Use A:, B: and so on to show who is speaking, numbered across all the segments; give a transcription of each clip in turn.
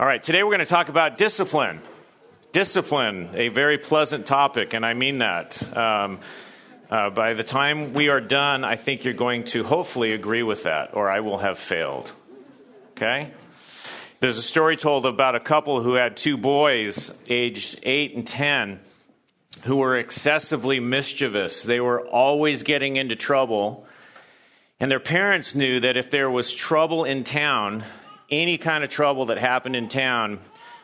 A: All right, today we're going to talk about discipline. Discipline, a very pleasant topic, and I mean that. Um, uh, by the time we are done, I think you're going to hopefully agree with that, or I will have failed. Okay? There's a story told about a couple who had two boys, aged 8 and 10, who were excessively mischievous. They were always getting into trouble. And their parents knew that if there was trouble in town, any kind of trouble that happened in town,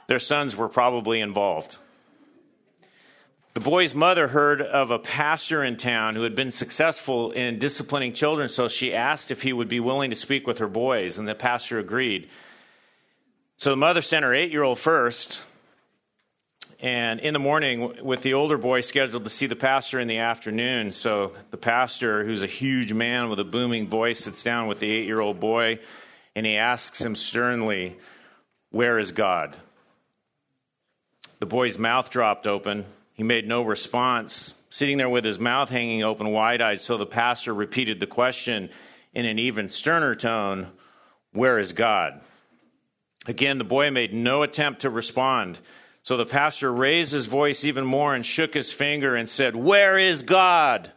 A: their sons were probably involved. The boy's mother heard of a pastor in town who had been successful in disciplining children, so she asked if he would be willing to speak with her boys, and the pastor agreed. So the mother sent her eight year old first, and in the morning, with the older boy scheduled to see the pastor in the afternoon. So the pastor, who's a huge man with a booming voice, sits down with the eight year old boy and he asks him sternly, Where is God? The boy's mouth dropped open. He made no response, sitting there with his mouth hanging open, wide eyed. So the pastor repeated the question in an even sterner tone Where is God? Again, the boy made no attempt to respond. So the pastor raised his voice even more and shook his finger and said, Where is God?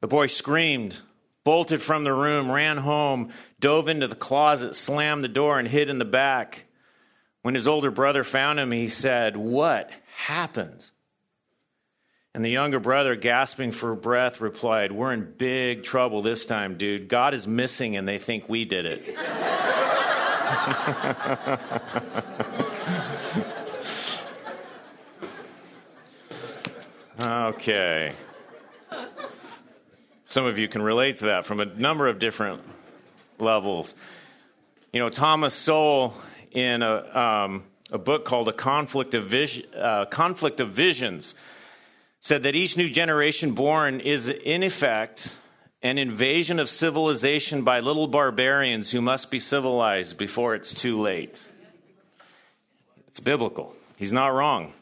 A: The boy screamed, bolted from the room, ran home, dove into the closet, slammed the door, and hid in the back. When his older brother found him, he said, What happened? And the younger brother, gasping for breath, replied, We're in big trouble this time, dude. God is missing, and they think we did it. okay. Some of you can relate to that from a number of different levels. You know, Thomas Sowell, in a, um, a book called A Conflict of, Vis- uh, Conflict of Visions, said that each new generation born is, in effect, an invasion of civilization by little barbarians who must be civilized before it's too late. It's biblical. He's not wrong.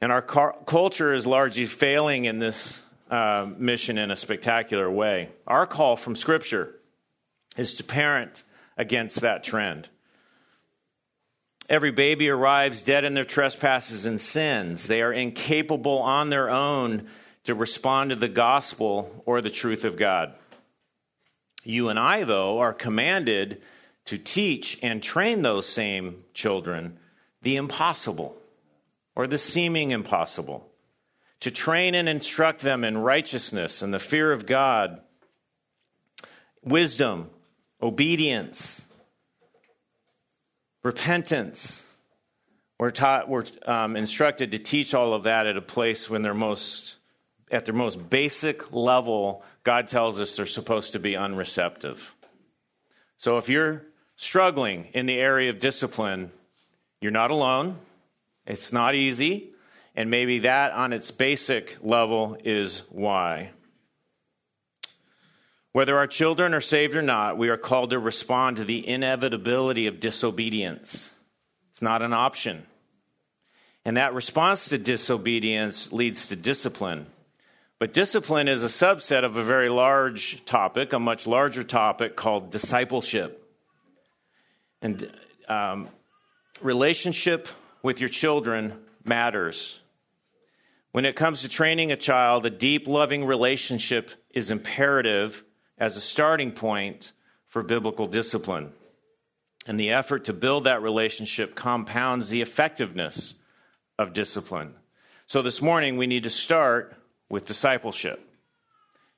A: And our car- culture is largely failing in this uh, mission in a spectacular way. Our call from Scripture is to parent against that trend. Every baby arrives dead in their trespasses and sins. They are incapable on their own to respond to the gospel or the truth of God. You and I, though, are commanded to teach and train those same children the impossible or the seeming impossible to train and instruct them in righteousness and the fear of God, wisdom, obedience, repentance. We're, taught, we're um, instructed to teach all of that at a place when they're most, at their most basic level, God tells us they're supposed to be unreceptive. So if you're struggling in the area of discipline, you're not alone. It's not easy. And maybe that on its basic level is why. Whether our children are saved or not, we are called to respond to the inevitability of disobedience. It's not an option. And that response to disobedience leads to discipline. But discipline is a subset of a very large topic, a much larger topic called discipleship. And um, relationship with your children matters. When it comes to training a child, a deep, loving relationship is imperative as a starting point for biblical discipline. And the effort to build that relationship compounds the effectiveness of discipline. So this morning, we need to start with discipleship.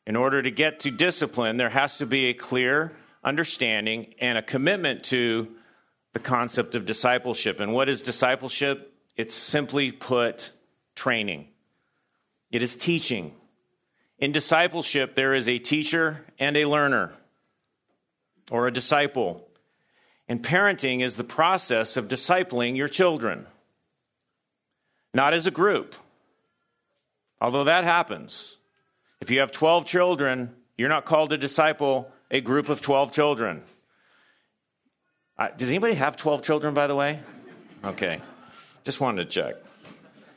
A: In order to get to discipline, there has to be a clear understanding and a commitment to the concept of discipleship. And what is discipleship? It's simply put training. It is teaching. In discipleship, there is a teacher and a learner, or a disciple. And parenting is the process of discipling your children, not as a group, although that happens. If you have 12 children, you're not called to disciple a group of 12 children. Uh, does anybody have 12 children, by the way? Okay. Just wanted to check.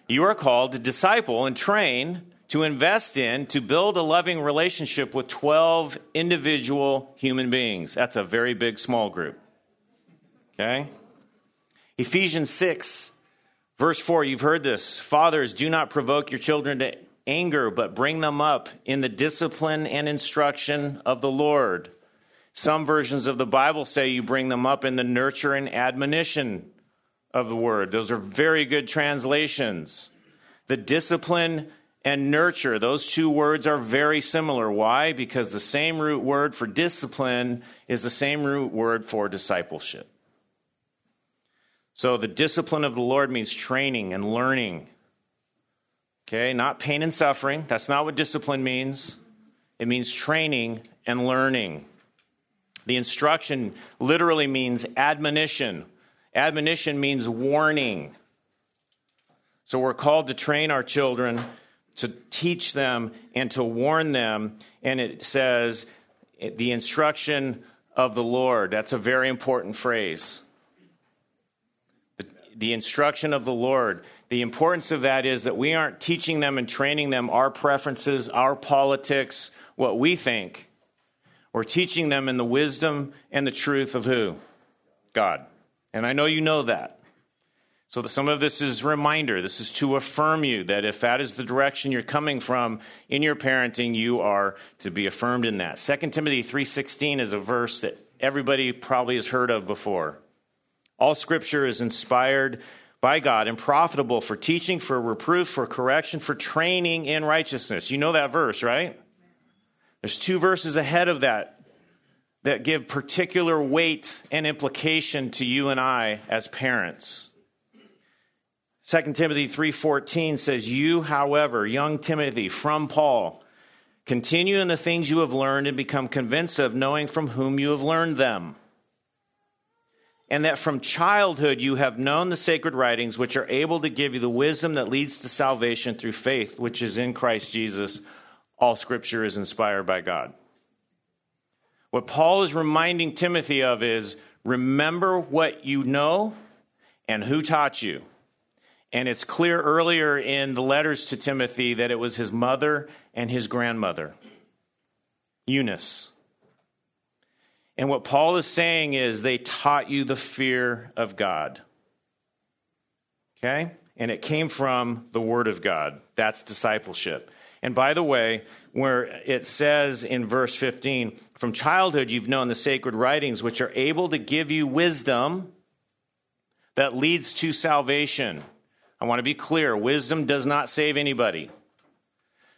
A: You are called to disciple and train, to invest in, to build a loving relationship with 12 individual human beings. That's a very big small group. Okay? Ephesians 6, verse 4, you've heard this. Fathers, do not provoke your children to anger, but bring them up in the discipline and instruction of the Lord. Some versions of the Bible say you bring them up in the nurture and admonition of the word. Those are very good translations. The discipline and nurture, those two words are very similar. Why? Because the same root word for discipline is the same root word for discipleship. So the discipline of the Lord means training and learning. Okay, not pain and suffering. That's not what discipline means. It means training and learning. The instruction literally means admonition. Admonition means warning. So we're called to train our children, to teach them, and to warn them. And it says, the instruction of the Lord. That's a very important phrase the instruction of the Lord. The importance of that is that we aren't teaching them and training them our preferences, our politics, what we think. We're teaching them in the wisdom and the truth of who? God. And I know you know that. So some of this is reminder. This is to affirm you that if that is the direction you're coming from in your parenting, you are to be affirmed in that. 2 Timothy 3:16 is a verse that everybody probably has heard of before. All scripture is inspired by God and profitable for teaching, for reproof, for correction, for training in righteousness. You know that verse, right? There's two verses ahead of that that give particular weight and implication to you and I as parents. 2 Timothy 3:14 says, "You, however, young Timothy, from Paul, continue in the things you have learned and become convinced of knowing from whom you have learned them." and that from childhood you have known the sacred writings, which are able to give you the wisdom that leads to salvation through faith, which is in Christ Jesus. All scripture is inspired by God. What Paul is reminding Timothy of is remember what you know and who taught you. And it's clear earlier in the letters to Timothy that it was his mother and his grandmother, Eunice. And what Paul is saying is they taught you the fear of God. Okay? And it came from the Word of God. That's discipleship. And by the way, where it says in verse 15, from childhood you've known the sacred writings, which are able to give you wisdom that leads to salvation. I want to be clear wisdom does not save anybody.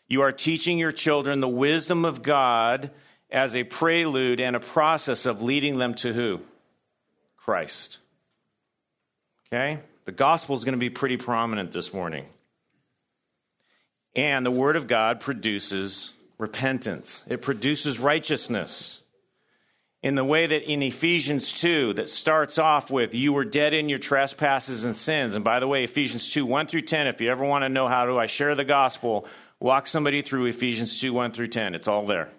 A: You are teaching your children the wisdom of God as a prelude and a process of leading them to who? Christ. Okay? The gospel is going to be pretty prominent this morning. And the word of God produces repentance, it produces righteousness. In the way that in Ephesians 2, that starts off with, You were dead in your trespasses and sins. And by the way, Ephesians 2, 1 through 10, if you ever want to know how do I share the gospel, walk somebody through Ephesians 2, 1 through 10. It's all there.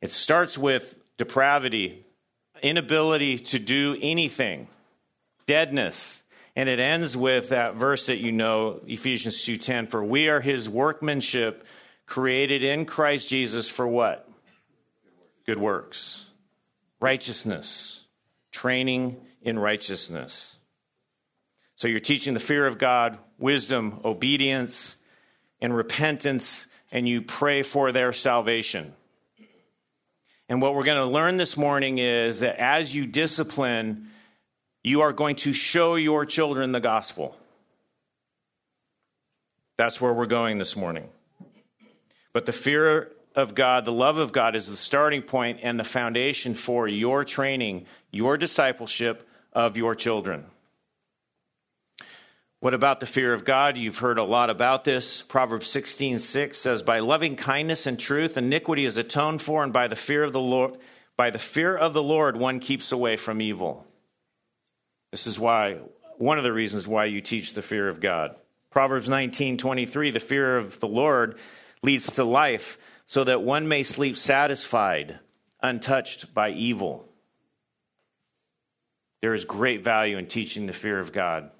A: It starts with depravity, inability to do anything, deadness, and it ends with that verse that you know, Ephesians 2:10, for we are his workmanship created in Christ Jesus for what? Good works. Righteousness. Training in righteousness. So you're teaching the fear of God, wisdom, obedience, and repentance, and you pray for their salvation. And what we're going to learn this morning is that as you discipline, you are going to show your children the gospel. That's where we're going this morning. But the fear of God, the love of God, is the starting point and the foundation for your training, your discipleship of your children. What about the fear of God? You've heard a lot about this. Proverbs 16, 6 says, By loving kindness and truth, iniquity is atoned for, and by the fear of the Lord, by the fear of the Lord, one keeps away from evil. This is why, one of the reasons why you teach the fear of God. Proverbs 19, 23, the fear of the Lord leads to life, so that one may sleep satisfied, untouched by evil. There is great value in teaching the fear of God.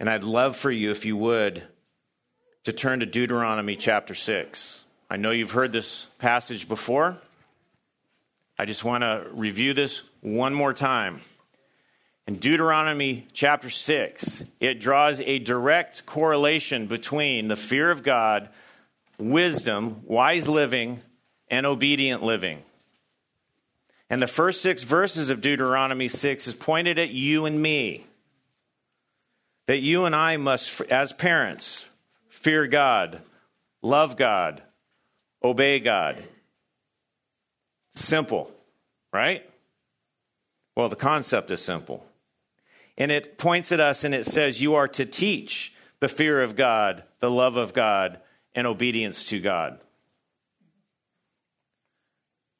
A: And I'd love for you, if you would, to turn to Deuteronomy chapter 6. I know you've heard this passage before. I just want to review this one more time. In Deuteronomy chapter 6, it draws a direct correlation between the fear of God, wisdom, wise living, and obedient living. And the first six verses of Deuteronomy 6 is pointed at you and me. That you and I must, as parents, fear God, love God, obey God. Simple, right? Well, the concept is simple. And it points at us and it says, You are to teach the fear of God, the love of God, and obedience to God.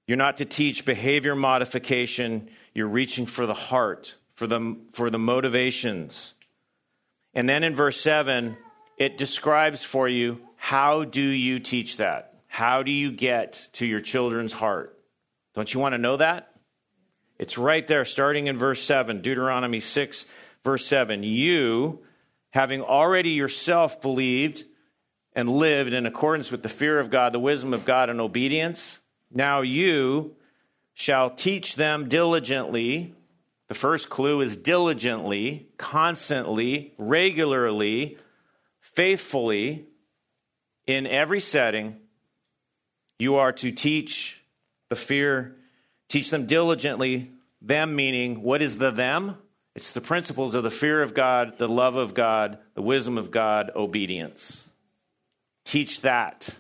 A: You're not to teach behavior modification. You're reaching for the heart, for the, for the motivations. And then in verse 7, it describes for you how do you teach that? How do you get to your children's heart? Don't you want to know that? It's right there, starting in verse 7, Deuteronomy 6, verse 7. You, having already yourself believed and lived in accordance with the fear of God, the wisdom of God, and obedience, now you shall teach them diligently. The first clue is diligently, constantly, regularly, faithfully, in every setting. You are to teach the fear, teach them diligently, them meaning, what is the them? It's the principles of the fear of God, the love of God, the wisdom of God, obedience. Teach that.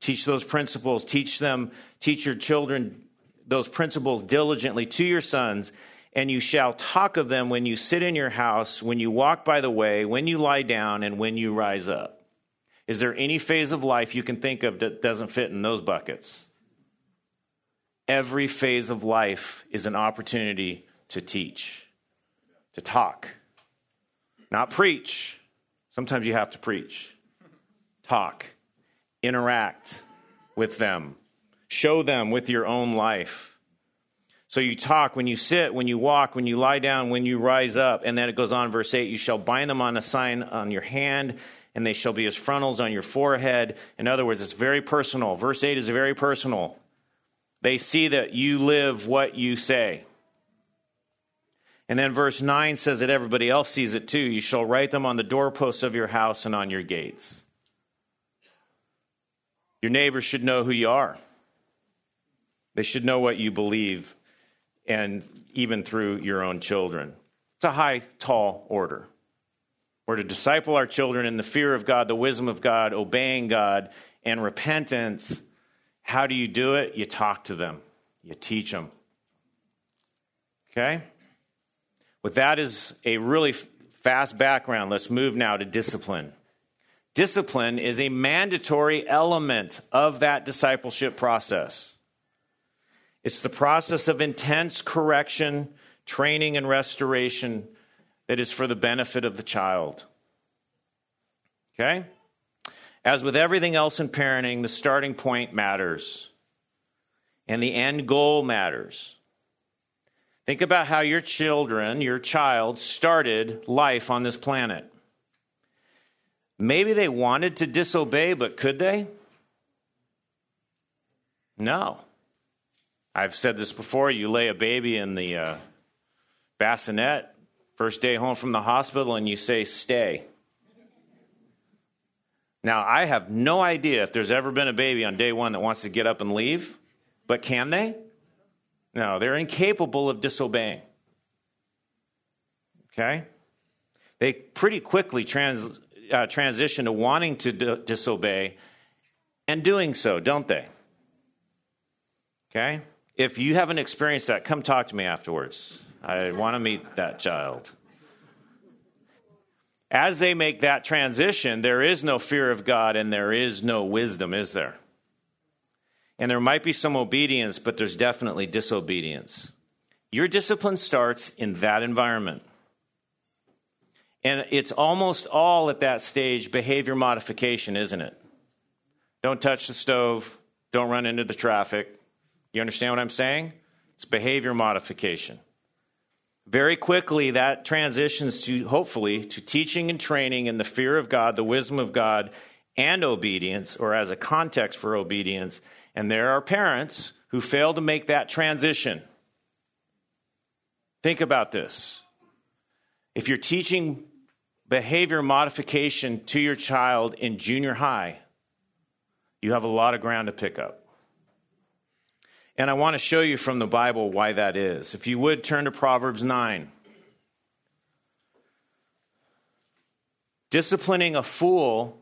A: Teach those principles. Teach them, teach your children those principles diligently to your sons, and you shall talk of them when you sit in your house, when you walk by the way, when you lie down, and when you rise up. Is there any phase of life you can think of that doesn't fit in those buckets? Every phase of life is an opportunity to teach, to talk, not preach. Sometimes you have to preach. Talk interact with them, show them with your own life. So you talk when you sit, when you walk, when you lie down, when you rise up. And then it goes on, verse 8 you shall bind them on a sign on your hand, and they shall be as frontals on your forehead. In other words, it's very personal. Verse 8 is very personal. They see that you live what you say. And then verse 9 says that everybody else sees it too. You shall write them on the doorposts of your house and on your gates. Your neighbors should know who you are. They should know what you believe, and even through your own children. It's a high, tall order. We're to disciple our children in the fear of God, the wisdom of God, obeying God, and repentance. How do you do it? You talk to them, you teach them. Okay? With that is a really fast background, let's move now to discipline. Discipline is a mandatory element of that discipleship process. It's the process of intense correction, training, and restoration that is for the benefit of the child. Okay? As with everything else in parenting, the starting point matters, and the end goal matters. Think about how your children, your child, started life on this planet. Maybe they wanted to disobey, but could they? No. I've said this before. You lay a baby in the uh, bassinet, first day home from the hospital, and you say, stay. Now, I have no idea if there's ever been a baby on day one that wants to get up and leave, but can they? No, they're incapable of disobeying. Okay? They pretty quickly trans- uh, transition to wanting to d- disobey and doing so, don't they? Okay? If you haven't experienced that, come talk to me afterwards. I want to meet that child. As they make that transition, there is no fear of God and there is no wisdom, is there? And there might be some obedience, but there's definitely disobedience. Your discipline starts in that environment. And it's almost all at that stage behavior modification, isn't it? Don't touch the stove. Don't run into the traffic. You understand what I'm saying? It's behavior modification. Very quickly, that transitions to hopefully to teaching and training in the fear of God, the wisdom of God, and obedience, or as a context for obedience. And there are parents who fail to make that transition. Think about this. If you're teaching behavior modification to your child in junior high, you have a lot of ground to pick up. And I want to show you from the Bible why that is. If you would turn to Proverbs 9. Disciplining a fool,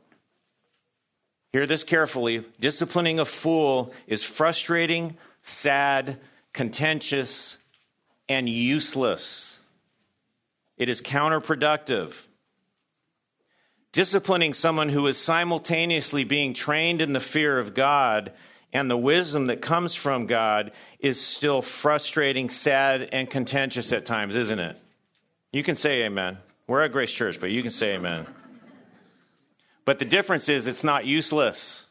A: hear this carefully disciplining a fool is frustrating, sad, contentious, and useless. It is counterproductive. Disciplining someone who is simultaneously being trained in the fear of God and the wisdom that comes from God is still frustrating, sad, and contentious at times, isn't it? You can say amen. We're at Grace Church, but you can say amen. But the difference is it's not useless,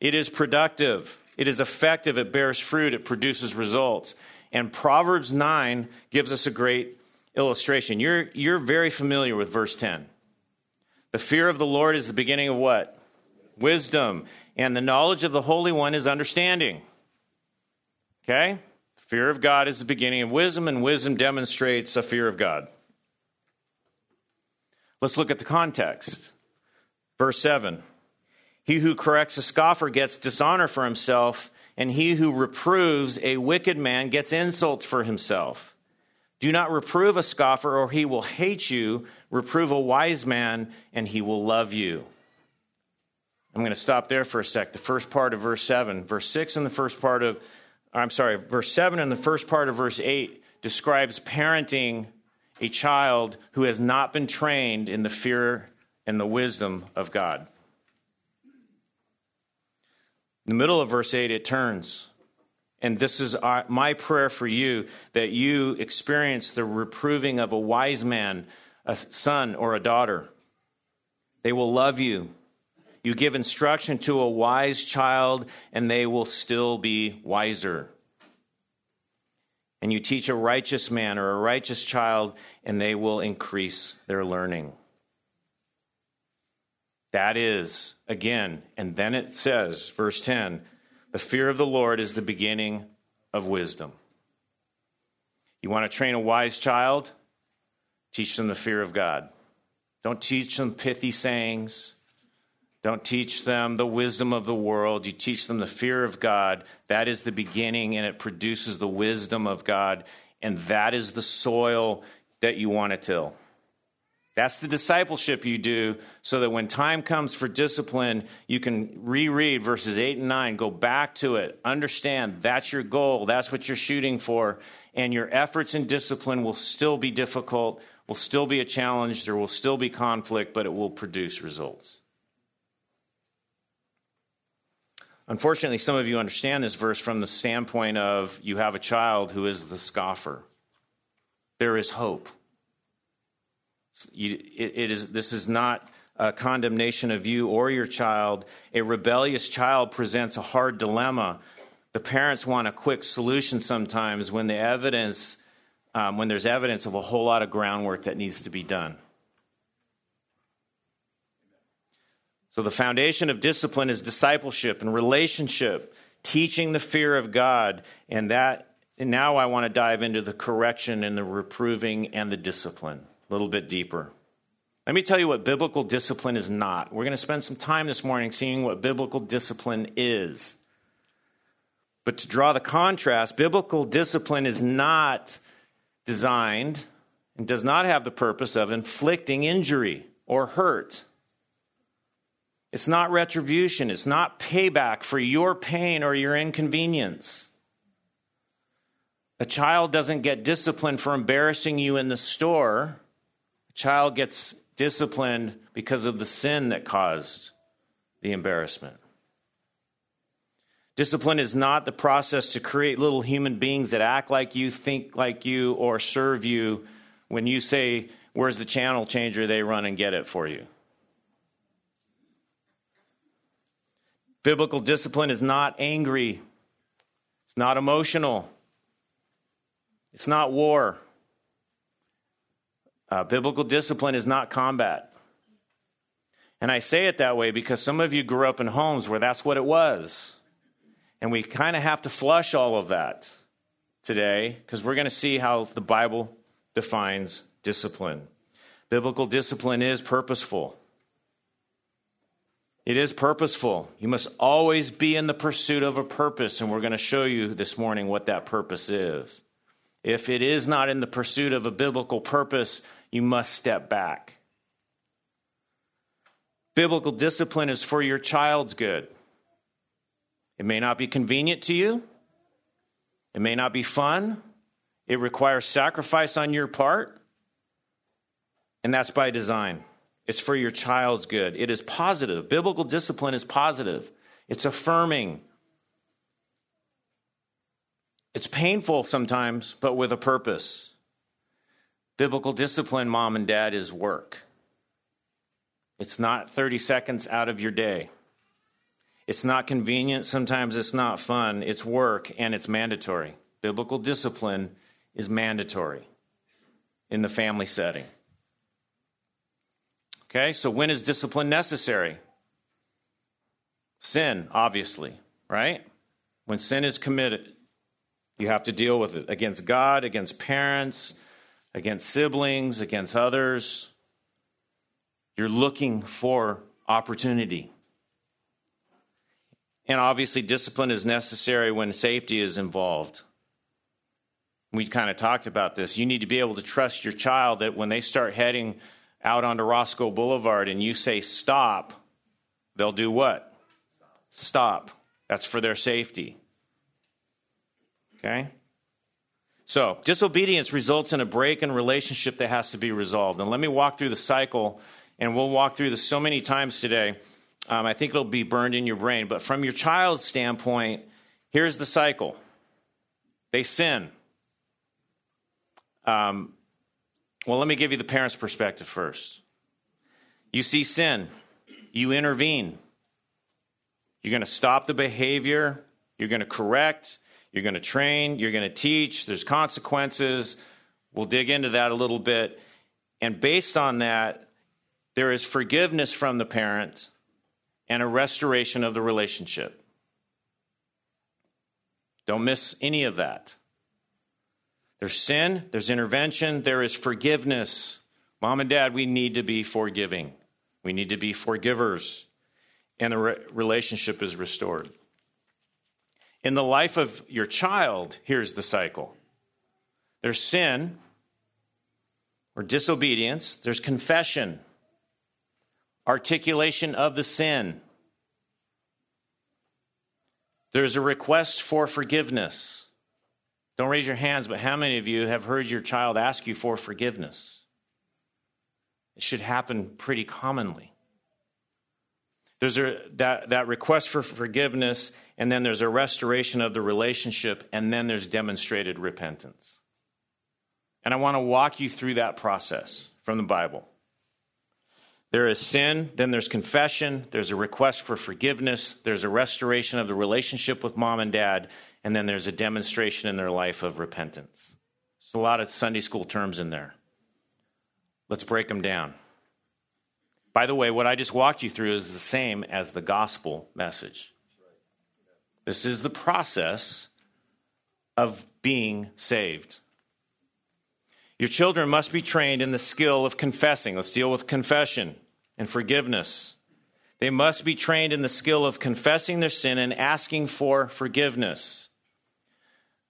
A: it is productive, it is effective, it bears fruit, it produces results. And Proverbs 9 gives us a great illustration. You're, you're very familiar with verse 10. The fear of the Lord is the beginning of what? Wisdom and the knowledge of the Holy One is understanding. Okay? Fear of God is the beginning of wisdom, and wisdom demonstrates a fear of God. Let's look at the context. Verse 7 He who corrects a scoffer gets dishonor for himself, and he who reproves a wicked man gets insults for himself. Do not reprove a scoffer, or he will hate you. Reprove a wise man, and he will love you. I'm going to stop there for a sec. The first part of verse 7, verse 6 and the first part of, I'm sorry, verse 7 and the first part of verse 8 describes parenting a child who has not been trained in the fear and the wisdom of God. In the middle of verse 8, it turns. And this is uh, my prayer for you that you experience the reproving of a wise man, a son, or a daughter. They will love you. You give instruction to a wise child, and they will still be wiser. And you teach a righteous man or a righteous child, and they will increase their learning. That is, again, and then it says, verse 10 the fear of the Lord is the beginning of wisdom. You want to train a wise child? Teach them the fear of God. Don't teach them pithy sayings. Don't teach them the wisdom of the world. You teach them the fear of God. That is the beginning, and it produces the wisdom of God. And that is the soil that you want to till. That's the discipleship you do so that when time comes for discipline, you can reread verses 8 and 9, go back to it, understand that's your goal, that's what you're shooting for, and your efforts in discipline will still be difficult, will still be a challenge, there will still be conflict, but it will produce results. Unfortunately, some of you understand this verse from the standpoint of you have a child who is the scoffer. There is hope. it, is, this is not a condemnation of you or your child. A rebellious child presents a hard dilemma. The parents want a quick solution sometimes when the evidence, um, when there's evidence of a whole lot of groundwork that needs to be done. So, the foundation of discipline is discipleship and relationship, teaching the fear of God. And that, and now I want to dive into the correction and the reproving and the discipline a little bit deeper. Let me tell you what biblical discipline is not. We're going to spend some time this morning seeing what biblical discipline is. But to draw the contrast, biblical discipline is not designed and does not have the purpose of inflicting injury or hurt. It's not retribution. It's not payback for your pain or your inconvenience. A child doesn't get disciplined for embarrassing you in the store. A child gets disciplined because of the sin that caused the embarrassment. Discipline is not the process to create little human beings that act like you, think like you, or serve you. When you say, Where's the channel changer? they run and get it for you. Biblical discipline is not angry, it's not emotional, it's not war. Uh, biblical discipline is not combat. And I say it that way because some of you grew up in homes where that's what it was. And we kind of have to flush all of that today because we're going to see how the Bible defines discipline. Biblical discipline is purposeful. It is purposeful. You must always be in the pursuit of a purpose, and we're going to show you this morning what that purpose is. If it is not in the pursuit of a biblical purpose, you must step back. Biblical discipline is for your child's good. It may not be convenient to you, it may not be fun, it requires sacrifice on your part, and that's by design. It's for your child's good. It is positive. Biblical discipline is positive, it's affirming. It's painful sometimes, but with a purpose. Biblical discipline, mom and dad, is work. It's not 30 seconds out of your day. It's not convenient. Sometimes it's not fun. It's work and it's mandatory. Biblical discipline is mandatory in the family setting. Okay, so when is discipline necessary? Sin, obviously, right? When sin is committed, you have to deal with it against God, against parents, against siblings, against others. You're looking for opportunity. And obviously, discipline is necessary when safety is involved. We kind of talked about this. You need to be able to trust your child that when they start heading out onto Roscoe Boulevard and you say stop, they'll do what? Stop. That's for their safety. Okay? So, disobedience results in a break in relationship that has to be resolved. And let me walk through the cycle and we'll walk through this so many times today. Um, I think it'll be burned in your brain. But from your child's standpoint, here's the cycle they sin. Um, well, let me give you the parent's perspective first. You see sin, you intervene. You're going to stop the behavior, you're going to correct, you're going to train, you're going to teach, there's consequences. We'll dig into that a little bit. And based on that, there is forgiveness from the parent and a restoration of the relationship. Don't miss any of that. There's sin, there's intervention, there is forgiveness. Mom and dad, we need to be forgiving. We need to be forgivers, and the re- relationship is restored. In the life of your child, here's the cycle there's sin or disobedience, there's confession articulation of the sin. There's a request for forgiveness. Don't raise your hands, but how many of you have heard your child ask you for forgiveness? It should happen pretty commonly. There's a, that, that request for forgiveness, and then there's a restoration of the relationship, and then there's demonstrated repentance. And I want to walk you through that process from the Bible. There is sin, then there's confession, there's a request for forgiveness, there's a restoration of the relationship with mom and dad, and then there's a demonstration in their life of repentance. It's a lot of Sunday school terms in there. Let's break them down. By the way, what I just walked you through is the same as the gospel message. This is the process of being saved. Your children must be trained in the skill of confessing. Let's deal with confession and forgiveness. They must be trained in the skill of confessing their sin and asking for forgiveness.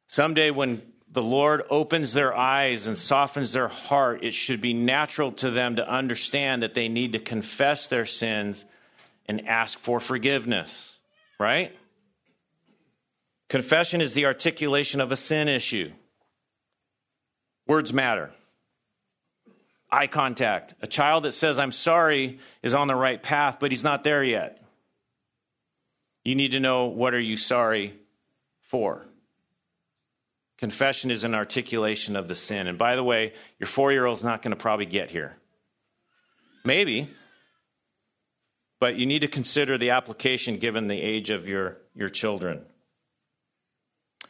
A: Someday, when the Lord opens their eyes and softens their heart, it should be natural to them to understand that they need to confess their sins and ask for forgiveness, right? Confession is the articulation of a sin issue. Words matter. Eye contact. A child that says, I'm sorry, is on the right path, but he's not there yet. You need to know what are you sorry for? Confession is an articulation of the sin. And by the way, your four year old's not going to probably get here. Maybe, but you need to consider the application given the age of your, your children.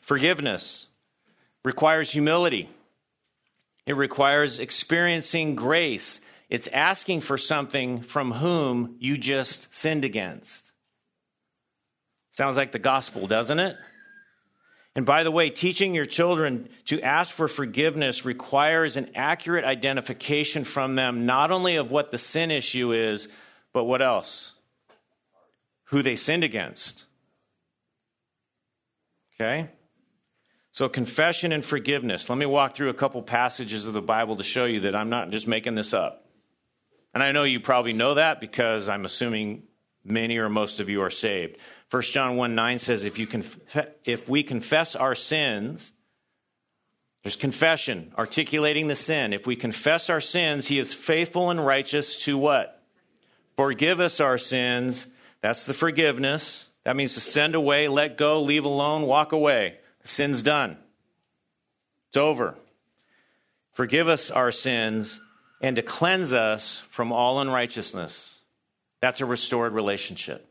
A: Forgiveness requires humility. It requires experiencing grace. It's asking for something from whom you just sinned against. Sounds like the gospel, doesn't it? And by the way, teaching your children to ask for forgiveness requires an accurate identification from them, not only of what the sin issue is, but what else? Who they sinned against. Okay? So, confession and forgiveness. Let me walk through a couple passages of the Bible to show you that I'm not just making this up. And I know you probably know that because I'm assuming many or most of you are saved. 1 John 1 9 says, if, you conf- if we confess our sins, there's confession, articulating the sin. If we confess our sins, he is faithful and righteous to what? Forgive us our sins. That's the forgiveness. That means to send away, let go, leave alone, walk away. The sin's done. It's over. Forgive us our sins and to cleanse us from all unrighteousness. That's a restored relationship.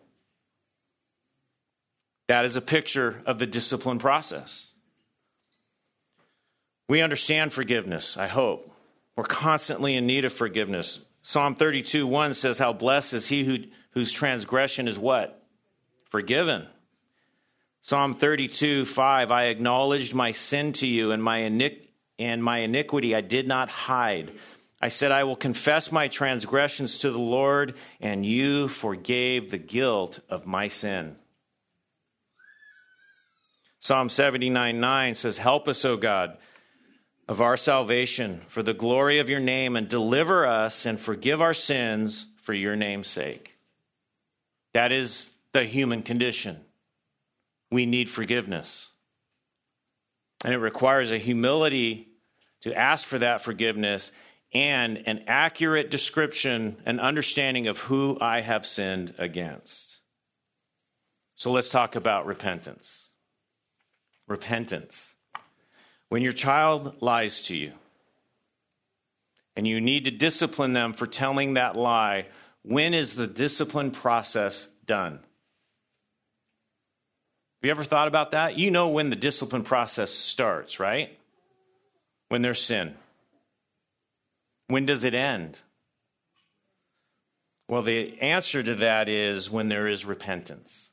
A: That is a picture of the discipline process. We understand forgiveness, I hope. We're constantly in need of forgiveness. Psalm 32 1 says, How blessed is he who, whose transgression is what? Forgiven. Psalm 32 5 I acknowledged my sin to you, and my, iniqu- and my iniquity I did not hide. I said, I will confess my transgressions to the Lord, and you forgave the guilt of my sin. Psalm 79 9 says, Help us, O God, of our salvation, for the glory of your name, and deliver us and forgive our sins for your name's sake. That is the human condition. We need forgiveness. And it requires a humility to ask for that forgiveness and an accurate description and understanding of who I have sinned against. So let's talk about repentance. Repentance. When your child lies to you and you need to discipline them for telling that lie, when is the discipline process done? Have you ever thought about that? You know when the discipline process starts, right? When there's sin. When does it end? Well, the answer to that is when there is repentance.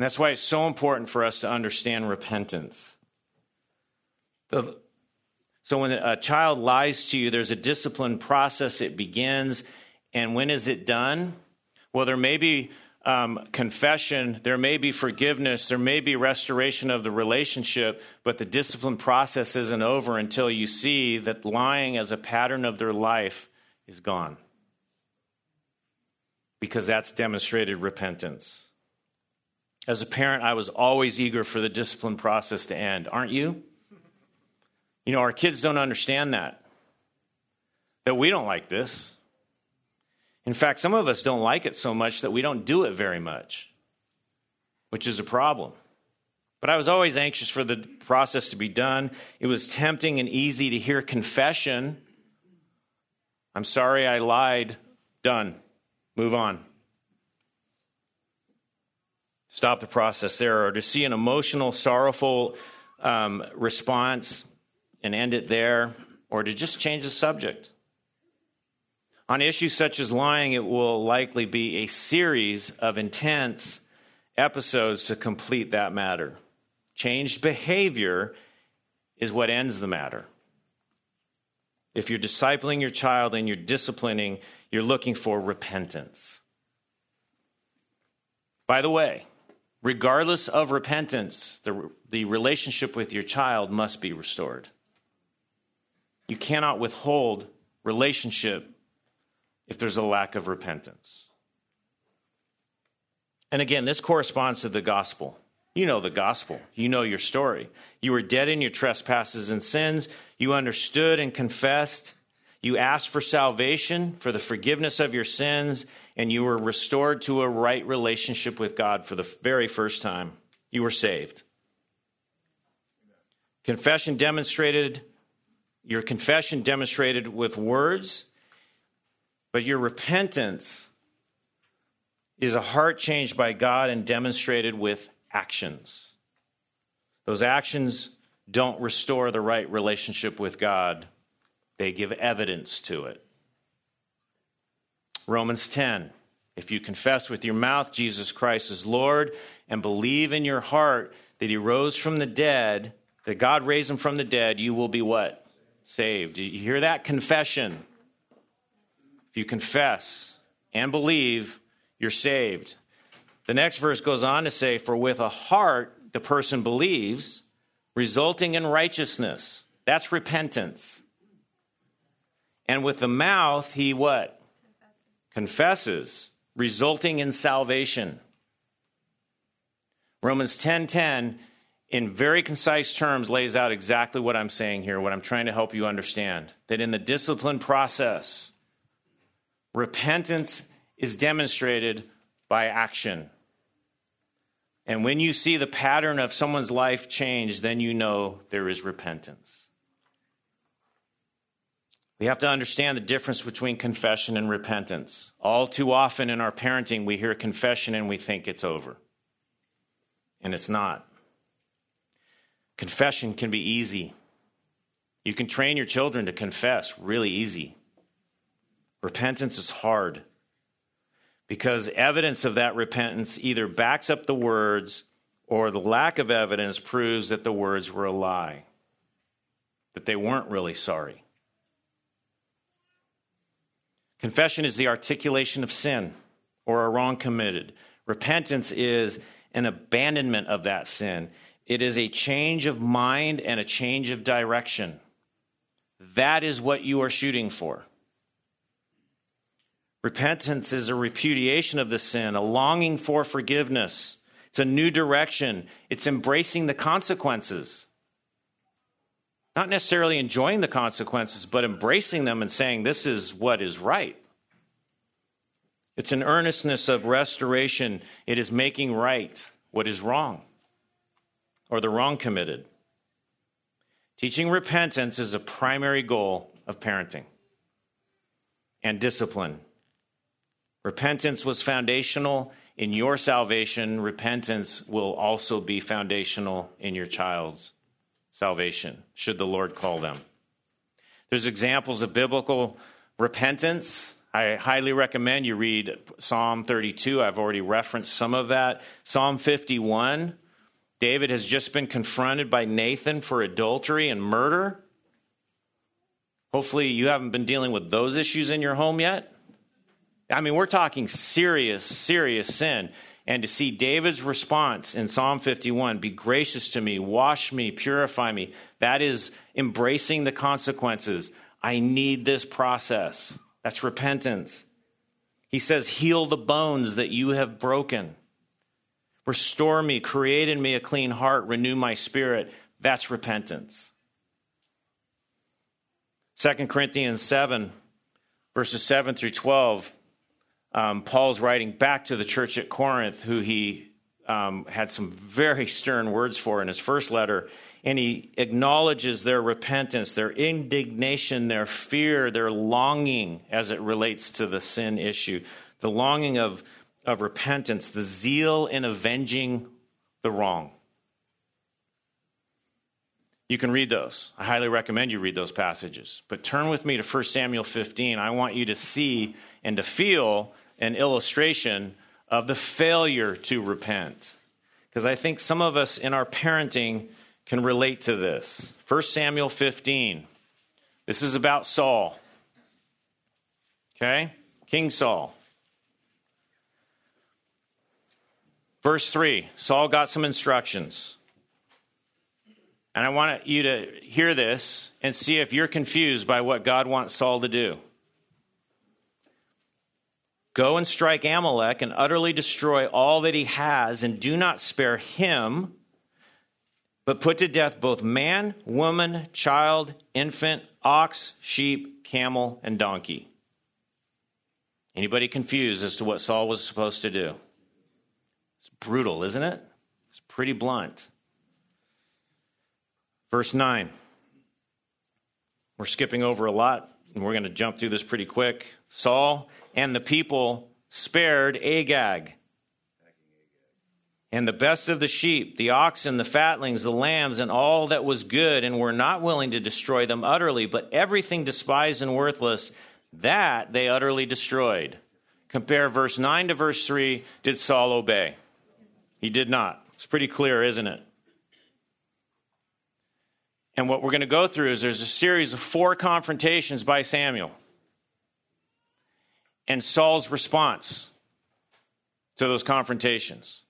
A: And that's why it's so important for us to understand repentance. so when a child lies to you, there's a discipline process. It begins. And when is it done? Well, there may be um, confession, there may be forgiveness, there may be restoration of the relationship, but the discipline process isn't over until you see that lying as a pattern of their life is gone. Because that's demonstrated repentance. As a parent, I was always eager for the discipline process to end, aren't you? You know, our kids don't understand that. That we don't like this. In fact, some of us don't like it so much that we don't do it very much, which is a problem. But I was always anxious for the process to be done. It was tempting and easy to hear confession. I'm sorry I lied. Done. Move on. Stop the process there. Or to see an emotional, sorrowful um, response and end it there. Or to just change the subject. On issues such as lying, it will likely be a series of intense episodes to complete that matter. Changed behavior is what ends the matter. If you're discipling your child and you're disciplining, you're looking for repentance. By the way, regardless of repentance, the, the relationship with your child must be restored. You cannot withhold relationship if there's a lack of repentance. And again, this corresponds to the gospel. You know the gospel. You know your story. You were dead in your trespasses and sins. You understood and confessed. You asked for salvation, for the forgiveness of your sins, and you were restored to a right relationship with God for the very first time. You were saved. Confession demonstrated, your confession demonstrated with words but your repentance is a heart changed by God and demonstrated with actions. Those actions don't restore the right relationship with God, they give evidence to it. Romans 10 If you confess with your mouth Jesus Christ is Lord and believe in your heart that he rose from the dead, that God raised him from the dead, you will be what? Saved. Did you hear that? Confession. If you confess and believe, you're saved. The next verse goes on to say, For with a heart the person believes, resulting in righteousness. That's repentance. And with the mouth, he what? Confesses, resulting in salvation. Romans 10:10 in very concise terms lays out exactly what I'm saying here, what I'm trying to help you understand. That in the discipline process, repentance is demonstrated by action. And when you see the pattern of someone's life change, then you know there is repentance. We have to understand the difference between confession and repentance. All too often in our parenting, we hear confession and we think it's over. And it's not. Confession can be easy. You can train your children to confess really easy. Repentance is hard because evidence of that repentance either backs up the words or the lack of evidence proves that the words were a lie, that they weren't really sorry. Confession is the articulation of sin or a wrong committed. Repentance is an abandonment of that sin. It is a change of mind and a change of direction. That is what you are shooting for. Repentance is a repudiation of the sin, a longing for forgiveness. It's a new direction. It's embracing the consequences. Not necessarily enjoying the consequences, but embracing them and saying, This is what is right. It's an earnestness of restoration. It is making right what is wrong or the wrong committed. Teaching repentance is a primary goal of parenting and discipline Repentance was foundational in your salvation. Repentance will also be foundational in your child's salvation, should the Lord call them. There's examples of biblical repentance. I highly recommend you read Psalm 32. I've already referenced some of that. Psalm 51. David has just been confronted by Nathan for adultery and murder. Hopefully, you haven't been dealing with those issues in your home yet. I mean, we're talking serious, serious sin. And to see David's response in Psalm 51 be gracious to me, wash me, purify me, that is embracing the consequences. I need this process. That's repentance. He says, Heal the bones that you have broken. Restore me, create in me a clean heart, renew my spirit. That's repentance. 2 Corinthians 7, verses 7 through 12 um, Paul's writing back to the church at Corinth, who he um, had some very stern words for in his first letter. And he acknowledges their repentance, their indignation, their fear, their longing as it relates to the sin issue, the longing of, of repentance, the zeal in avenging the wrong. You can read those. I highly recommend you read those passages. But turn with me to 1 Samuel 15. I want you to see and to feel an illustration of the failure to repent. Because I think some of us in our parenting can relate to this. 1 Samuel 15. This is about Saul. Okay? King Saul. Verse 3 Saul got some instructions. And I want you to hear this and see if you're confused by what God wants Saul to do. Go and strike Amalek and utterly destroy all that he has, and do not spare him, but put to death both man, woman, child, infant, ox, sheep, camel, and donkey. Anybody confused as to what Saul was supposed to do? It's brutal, isn't it? It's pretty blunt. Verse 9. We're skipping over a lot, and we're going to jump through this pretty quick. Saul and the people spared Agag. And the best of the sheep, the oxen, the fatlings, the lambs, and all that was good, and were not willing to destroy them utterly, but everything despised and worthless, that they utterly destroyed. Compare verse 9 to verse 3. Did Saul obey? He did not. It's pretty clear, isn't it? And what we're going to go through is there's a series of four confrontations by Samuel and Saul's response to those confrontations.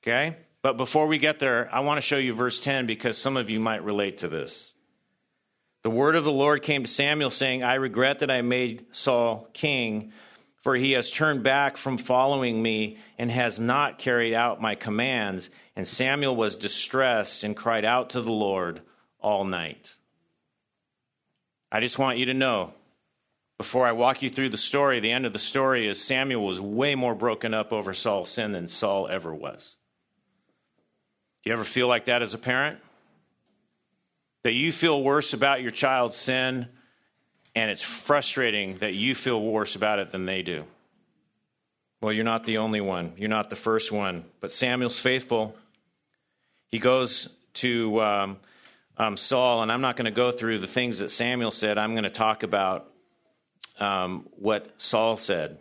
A: Okay? But before we get there, I want to show you verse 10 because some of you might relate to this. The word of the Lord came to Samuel, saying, I regret that I made Saul king, for he has turned back from following me and has not carried out my commands. And Samuel was distressed and cried out to the Lord all night. I just want you to know, before I walk you through the story, the end of the story is Samuel was way more broken up over Saul's sin than Saul ever was. Do you ever feel like that as a parent? That you feel worse about your child's sin, and it's frustrating that you feel worse about it than they do. Well, you're not the only one. You're not the first one. But Samuel's faithful. He goes to um, um, Saul, and I'm not going to go through the things that Samuel said. I'm going to talk about um, what Saul said.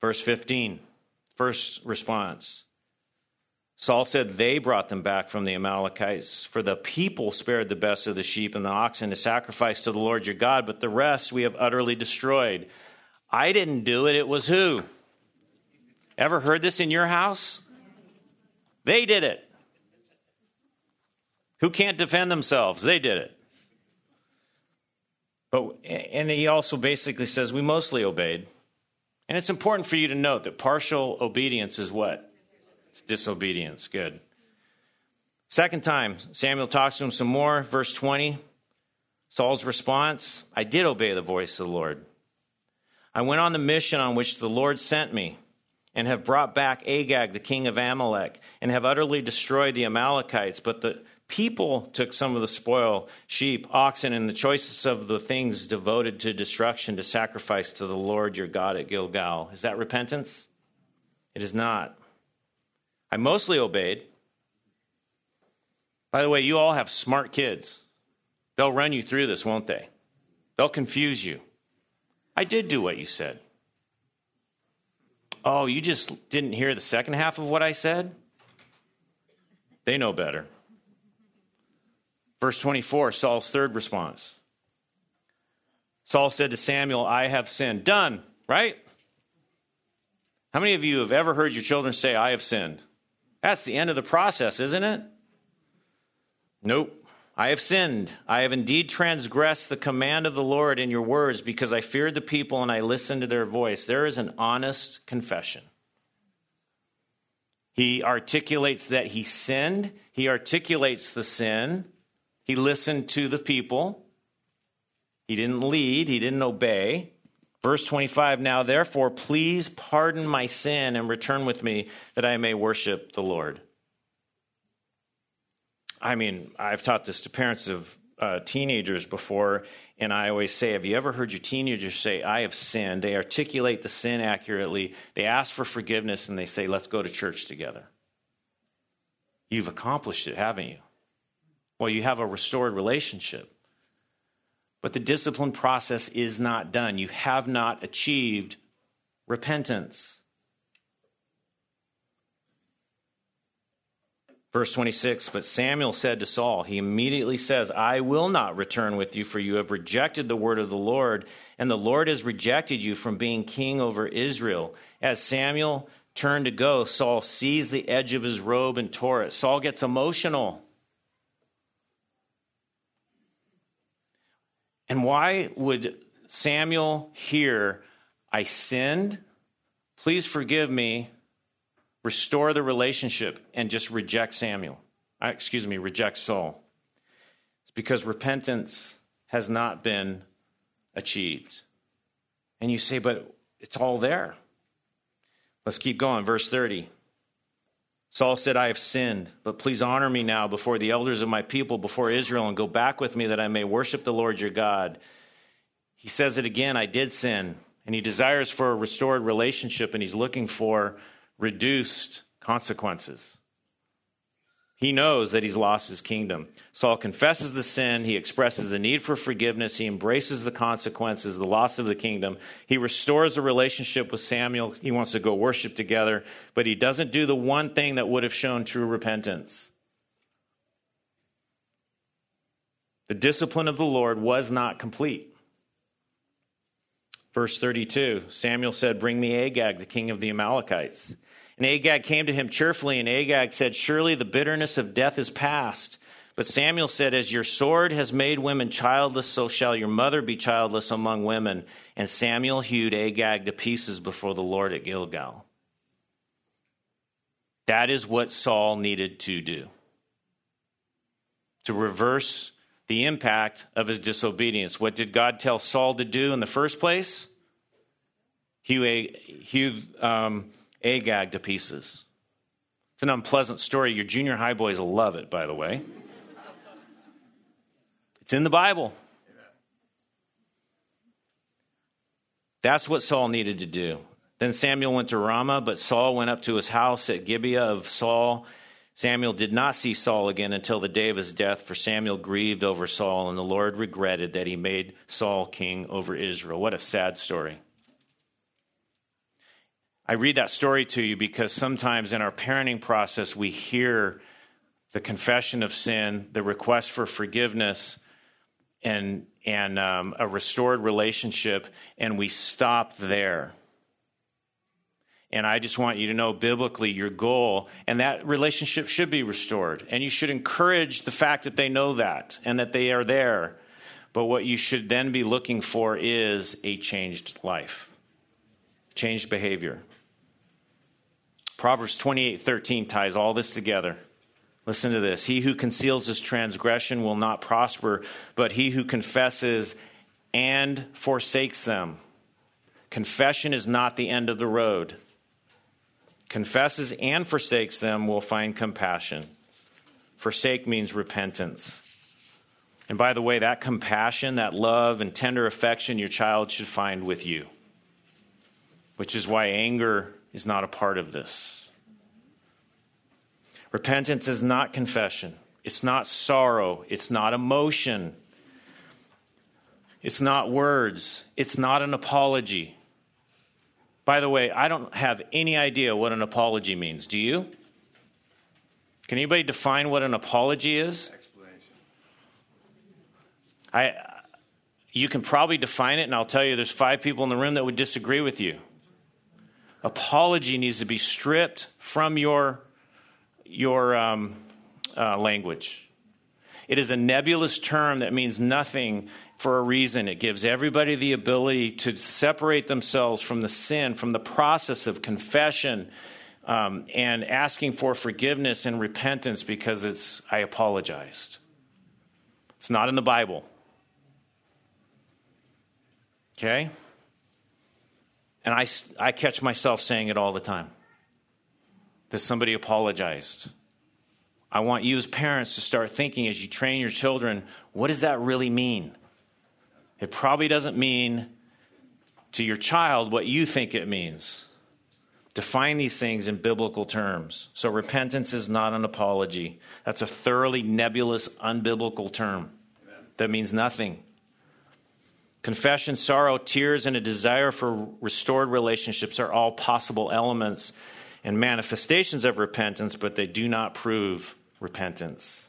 A: Verse 15, first response. Saul said they brought them back from the Amalekites, for the people spared the best of the sheep and the oxen to sacrifice to the Lord your God, but the rest we have utterly destroyed. I didn't do it, it was who? Ever heard this in your house? They did it. Who can't defend themselves? They did it. But and he also basically says we mostly obeyed. And it's important for you to note that partial obedience is what? It's disobedience. Good. Second time, Samuel talks to him some more. Verse 20. Saul's response I did obey the voice of the Lord. I went on the mission on which the Lord sent me and have brought back Agag, the king of Amalek, and have utterly destroyed the Amalekites. But the people took some of the spoil sheep, oxen, and the choicest of the things devoted to destruction to sacrifice to the Lord your God at Gilgal. Is that repentance? It is not. I mostly obeyed. By the way, you all have smart kids. They'll run you through this, won't they? They'll confuse you. I did do what you said. Oh, you just didn't hear the second half of what I said? They know better. Verse 24, Saul's third response. Saul said to Samuel, I have sinned. Done, right? How many of you have ever heard your children say, I have sinned? That's the end of the process, isn't it? Nope. I have sinned. I have indeed transgressed the command of the Lord in your words because I feared the people and I listened to their voice. There is an honest confession. He articulates that he sinned, he articulates the sin, he listened to the people, he didn't lead, he didn't obey. Verse 25 Now therefore, please pardon my sin and return with me that I may worship the Lord. I mean, I've taught this to parents of uh, teenagers before, and I always say, Have you ever heard your teenagers say, I have sinned? They articulate the sin accurately, they ask for forgiveness, and they say, Let's go to church together. You've accomplished it, haven't you? Well, you have a restored relationship. But the discipline process is not done. You have not achieved repentance. Verse 26 But Samuel said to Saul, He immediately says, I will not return with you, for you have rejected the word of the Lord, and the Lord has rejected you from being king over Israel. As Samuel turned to go, Saul seized the edge of his robe and tore it. Saul gets emotional. And why would Samuel hear, I sinned, please forgive me, restore the relationship, and just reject Samuel? Uh, excuse me, reject Saul. It's because repentance has not been achieved. And you say, but it's all there. Let's keep going. Verse 30. Saul said, I have sinned, but please honor me now before the elders of my people, before Israel, and go back with me that I may worship the Lord your God. He says it again I did sin, and he desires for a restored relationship, and he's looking for reduced consequences. He knows that he's lost his kingdom. Saul confesses the sin. He expresses the need for forgiveness. He embraces the consequences, the loss of the kingdom. He restores a relationship with Samuel. He wants to go worship together, but he doesn't do the one thing that would have shown true repentance. The discipline of the Lord was not complete. Verse 32 Samuel said, Bring me Agag, the king of the Amalekites. And Agag came to him cheerfully, and Agag said, Surely the bitterness of death is past. But Samuel said, As your sword has made women childless, so shall your mother be childless among women. And Samuel hewed Agag to pieces before the Lord at Gilgal. That is what Saul needed to do to reverse the impact of his disobedience. What did God tell Saul to do in the first place? Hew, hew um, Agag to pieces. It's an unpleasant story. Your junior high boys love it, by the way. It's in the Bible. That's what Saul needed to do. Then Samuel went to Ramah, but Saul went up to his house at Gibeah of Saul. Samuel did not see Saul again until the day of his death, for Samuel grieved over Saul, and the Lord regretted that he made Saul king over Israel. What a sad story. I read that story to you because sometimes in our parenting process, we hear the confession of sin, the request for forgiveness, and, and um, a restored relationship, and we stop there. And I just want you to know biblically your goal, and that relationship should be restored. And you should encourage the fact that they know that and that they are there. But what you should then be looking for is a changed life, changed behavior. Proverbs 28 13 ties all this together. Listen to this. He who conceals his transgression will not prosper, but he who confesses and forsakes them. Confession is not the end of the road. Confesses and forsakes them will find compassion. Forsake means repentance. And by the way, that compassion, that love and tender affection your child should find with you, which is why anger is not a part of this. Repentance is not confession, it's not sorrow, it's not emotion, it's not words, it's not an apology. By the way, I don't have any idea what an apology means. Do you? Can anybody define what an apology is? Explanation. I you can probably define it and I'll tell you there's five people in the room that would disagree with you apology needs to be stripped from your, your um, uh, language. It is a nebulous term that means nothing for a reason. It gives everybody the ability to separate themselves from the sin, from the process of confession um, and asking for forgiveness and repentance because it's, I apologized. It's not in the Bible. Okay? And I, I catch myself saying it all the time that somebody apologized. I want you as parents to start thinking as you train your children, what does that really mean? It probably doesn't mean to your child what you think it means. Define these things in biblical terms. So, repentance is not an apology. That's a thoroughly nebulous, unbiblical term that means nothing. Confession, sorrow, tears, and a desire for restored relationships are all possible elements and manifestations of repentance, but they do not prove repentance.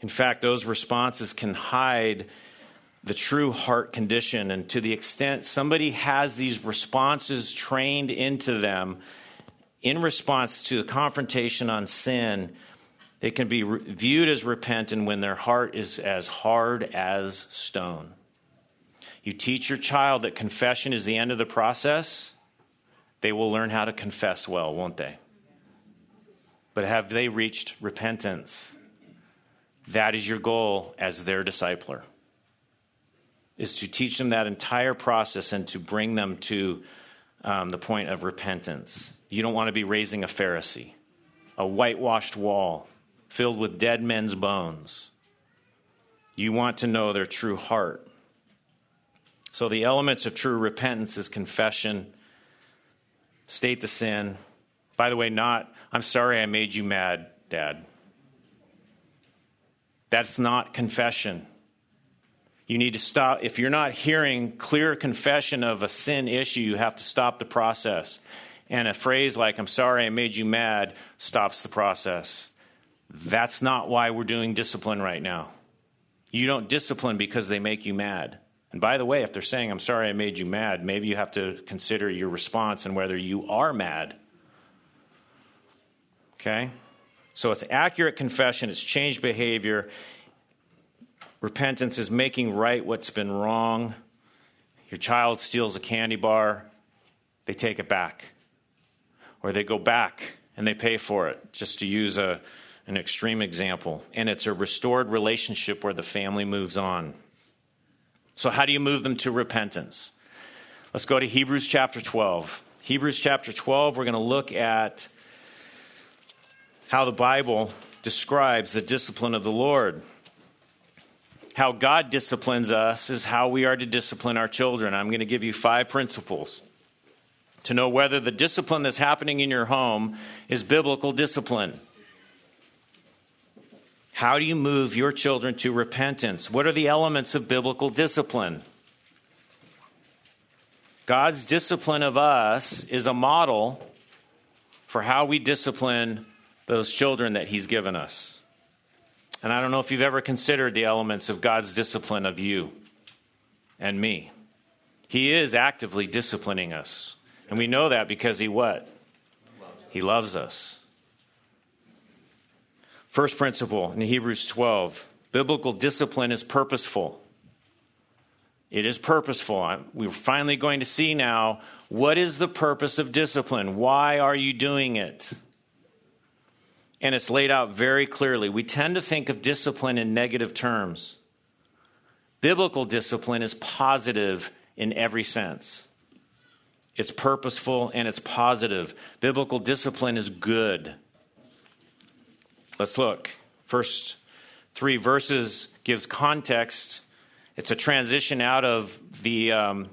A: In fact, those responses can hide the true heart condition. And to the extent somebody has these responses trained into them in response to the confrontation on sin, they can be re- viewed as repentant when their heart is as hard as stone. You teach your child that confession is the end of the process, they will learn how to confess well, won't they? But have they reached repentance? That is your goal as their discipler. Is to teach them that entire process and to bring them to um, the point of repentance. You don't want to be raising a Pharisee, a whitewashed wall filled with dead men's bones. You want to know their true heart. So the elements of true repentance is confession, state the sin. By the way, not, I'm sorry I made you mad, Dad. That's not confession. You need to stop. If you're not hearing clear confession of a sin issue, you have to stop the process. And a phrase like, I'm sorry I made you mad, stops the process. That's not why we're doing discipline right now. You don't discipline because they make you mad. And by the way, if they're saying, I'm sorry I made you mad, maybe you have to consider your response and whether you are mad. Okay? So it's accurate confession, it's changed behavior. Repentance is making right what's been wrong. Your child steals a candy bar, they take it back. Or they go back and they pay for it, just to use a, an extreme example. And it's a restored relationship where the family moves on. So, how do you move them to repentance? Let's go to Hebrews chapter 12. Hebrews chapter 12, we're going to look at how the Bible describes the discipline of the Lord. How God disciplines us is how we are to discipline our children. I'm going to give you five principles to know whether the discipline that's happening in your home is biblical discipline. How do you move your children to repentance? What are the elements of biblical discipline? God's discipline of us is a model for how we discipline those children that He's given us. And I don't know if you've ever considered the elements of God's discipline of you and me. He is actively disciplining us. And we know that because He what? He loves us. First principle in Hebrews 12 biblical discipline is purposeful. It is purposeful. We're finally going to see now what is the purpose of discipline? Why are you doing it? And it's laid out very clearly. We tend to think of discipline in negative terms. Biblical discipline is positive in every sense. It's purposeful and it's positive. Biblical discipline is good. Let's look. First three verses gives context. It's a transition out of the um,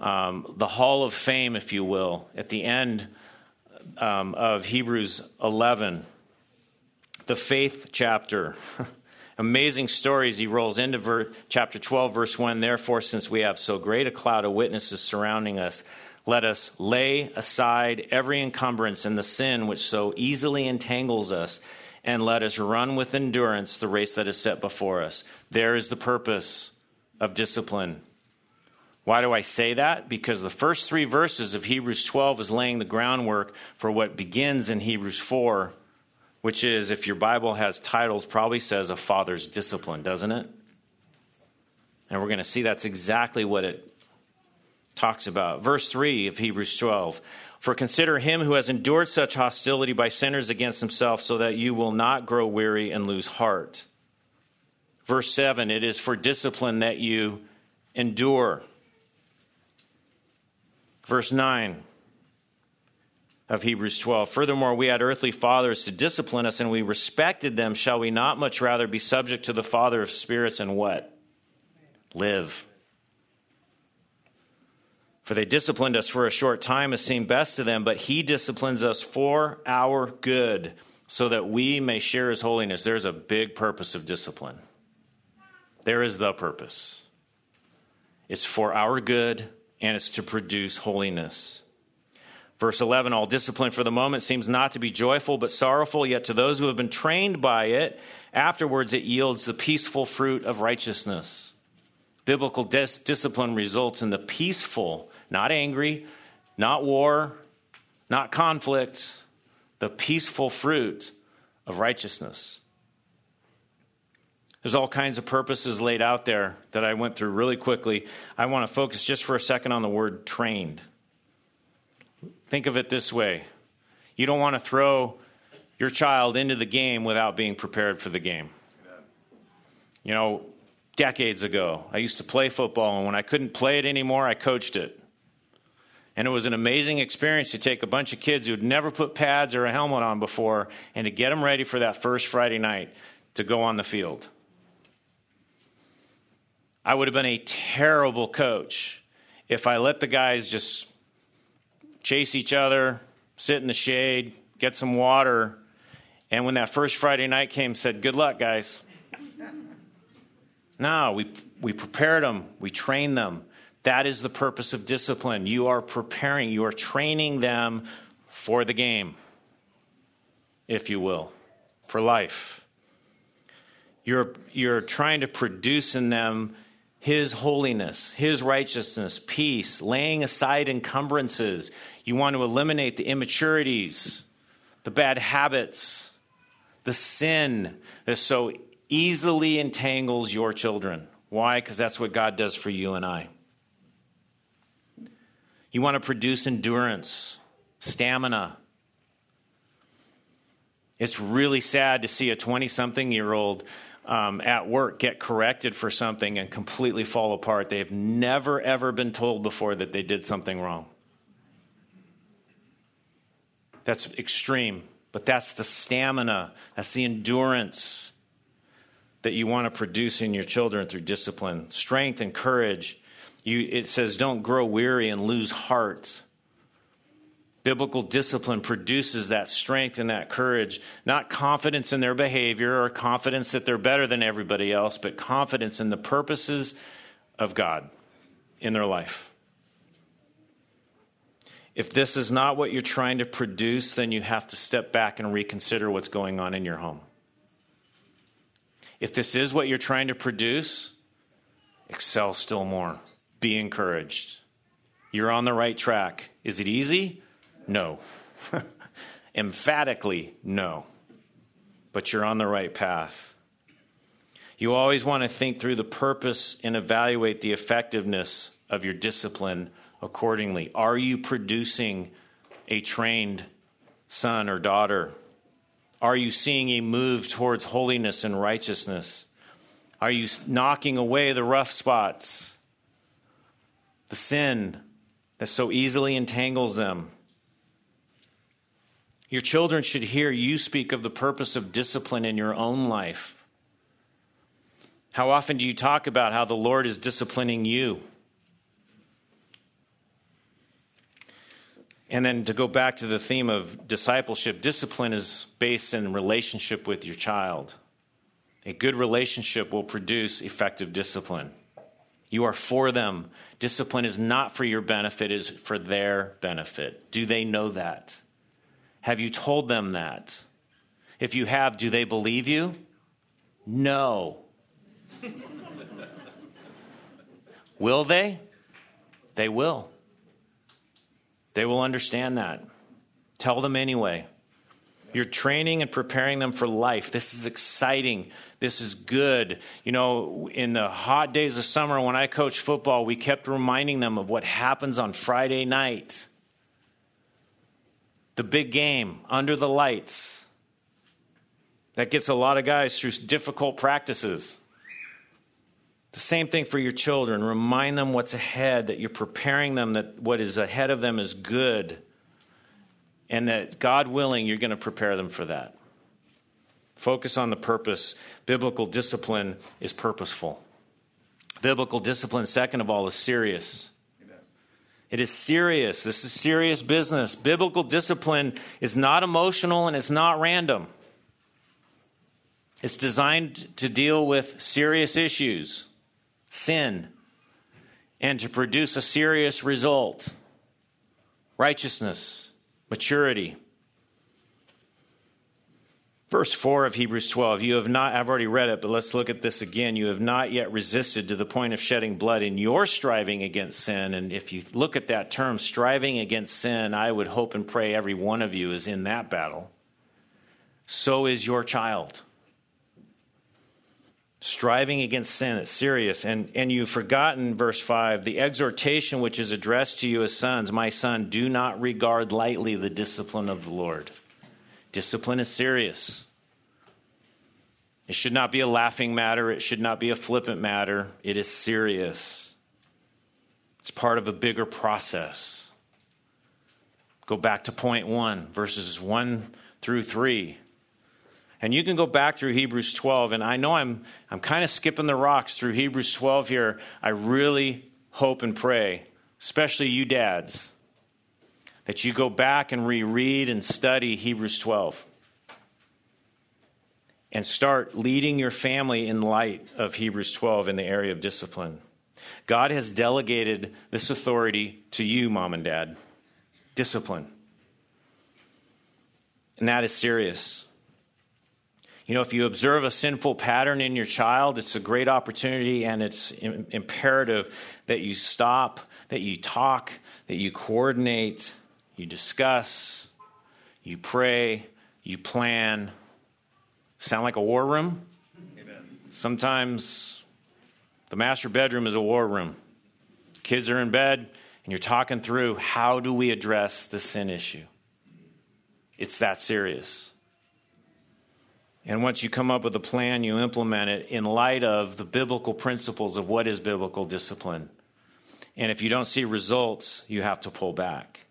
A: um, the Hall of Fame, if you will, at the end um, of Hebrews 11, the faith chapter. Amazing stories. He rolls into ver- chapter 12, verse 1. Therefore, since we have so great a cloud of witnesses surrounding us, let us lay aside every encumbrance and the sin which so easily entangles us and let us run with endurance the race that is set before us. There is the purpose of discipline. Why do I say that? Because the first three verses of Hebrews 12 is laying the groundwork for what begins in Hebrews 4, which is, if your Bible has titles, probably says a father's discipline, doesn't it? And we're going to see that's exactly what it talks about. Verse 3 of Hebrews 12 for consider him who has endured such hostility by sinners against himself, so that you will not grow weary and lose heart. Verse 7 It is for discipline that you endure. Verse 9 of Hebrews 12. Furthermore, we had earthly fathers to discipline us, and we respected them. Shall we not much rather be subject to the Father of spirits and what? Live. For they disciplined us for a short time as seemed best to them, but he disciplines us for our good, so that we may share his holiness. There's a big purpose of discipline. There is the purpose. It's for our good, and it's to produce holiness. Verse 11 All discipline for the moment seems not to be joyful, but sorrowful, yet to those who have been trained by it, afterwards it yields the peaceful fruit of righteousness. Biblical dis- discipline results in the peaceful not angry, not war, not conflict, the peaceful fruit of righteousness. There's all kinds of purposes laid out there that I went through really quickly. I want to focus just for a second on the word trained. Think of it this way you don't want to throw your child into the game without being prepared for the game. You know, decades ago, I used to play football, and when I couldn't play it anymore, I coached it. And it was an amazing experience to take a bunch of kids who'd never put pads or a helmet on before and to get them ready for that first Friday night to go on the field. I would have been a terrible coach if I let the guys just chase each other, sit in the shade, get some water, and when that first Friday night came, said, Good luck, guys. no, we, we prepared them, we trained them. That is the purpose of discipline. You are preparing, you are training them for the game, if you will, for life. You're, you're trying to produce in them His holiness, His righteousness, peace, laying aside encumbrances. You want to eliminate the immaturities, the bad habits, the sin that so easily entangles your children. Why? Because that's what God does for you and I. You want to produce endurance, stamina. It's really sad to see a 20 something year old um, at work get corrected for something and completely fall apart. They've never, ever been told before that they did something wrong. That's extreme, but that's the stamina, that's the endurance that you want to produce in your children through discipline, strength and courage. You, it says, don't grow weary and lose heart. Biblical discipline produces that strength and that courage, not confidence in their behavior or confidence that they're better than everybody else, but confidence in the purposes of God in their life. If this is not what you're trying to produce, then you have to step back and reconsider what's going on in your home. If this is what you're trying to produce, excel still more. Be encouraged. You're on the right track. Is it easy? No. Emphatically, no. But you're on the right path. You always want to think through the purpose and evaluate the effectiveness of your discipline accordingly. Are you producing a trained son or daughter? Are you seeing a move towards holiness and righteousness? Are you knocking away the rough spots, the sin that so easily entangles them? Your children should hear you speak of the purpose of discipline in your own life. How often do you talk about how the Lord is disciplining you? And then to go back to the theme of discipleship, discipline is based in relationship with your child. A good relationship will produce effective discipline. You are for them. Discipline is not for your benefit, it is for their benefit. Do they know that? Have you told them that? If you have, do they believe you? No. will they? They will. They will understand that. Tell them anyway. You're training and preparing them for life. This is exciting. This is good. You know, in the hot days of summer when I coached football, we kept reminding them of what happens on Friday night. The big game, under the lights. That gets a lot of guys through difficult practices. The same thing for your children. Remind them what's ahead, that you're preparing them, that what is ahead of them is good, and that God willing, you're going to prepare them for that. Focus on the purpose. Biblical discipline is purposeful. Biblical discipline, second of all, is serious. It is serious. This is serious business. Biblical discipline is not emotional and it's not random. It's designed to deal with serious issues sin and to produce a serious result righteousness, maturity. Verse 4 of Hebrews 12, you have not, I've already read it, but let's look at this again. You have not yet resisted to the point of shedding blood in your striving against sin. And if you look at that term, striving against sin, I would hope and pray every one of you is in that battle. So is your child striving against sin. It's serious. And, and you've forgotten, verse 5, the exhortation which is addressed to you as sons My son, do not regard lightly the discipline of the Lord. Discipline is serious. It should not be a laughing matter, it should not be a flippant matter. It is serious. It's part of a bigger process. Go back to point one, verses 1 through 3. And you can go back through Hebrews 12, and I know I'm, I'm kind of skipping the rocks through Hebrews 12 here. I really hope and pray, especially you dads, that you go back and reread and study Hebrews 12 and start leading your family in light of Hebrews 12 in the area of discipline. God has delegated this authority to you, mom and dad. Discipline. And that is serious. You know, if you observe a sinful pattern in your child, it's a great opportunity and it's imperative that you stop, that you talk, that you coordinate, you discuss, you pray, you plan. Sound like a war room? Amen. Sometimes the master bedroom is a war room. Kids are in bed, and you're talking through how do we address the sin issue? It's that serious. And once you come up with a plan, you implement it in light of the biblical principles of what is biblical discipline. And if you don't see results, you have to pull back.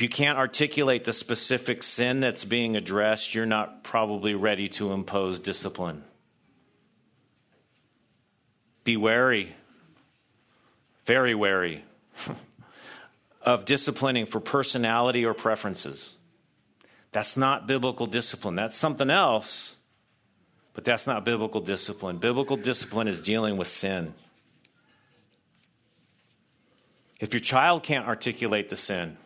A: If you can't articulate the specific sin that's being addressed, you're not probably ready to impose discipline. Be wary, very wary, of disciplining for personality or preferences. That's not biblical discipline. That's something else, but that's not biblical discipline. Biblical discipline is dealing with sin. If your child can't articulate the sin,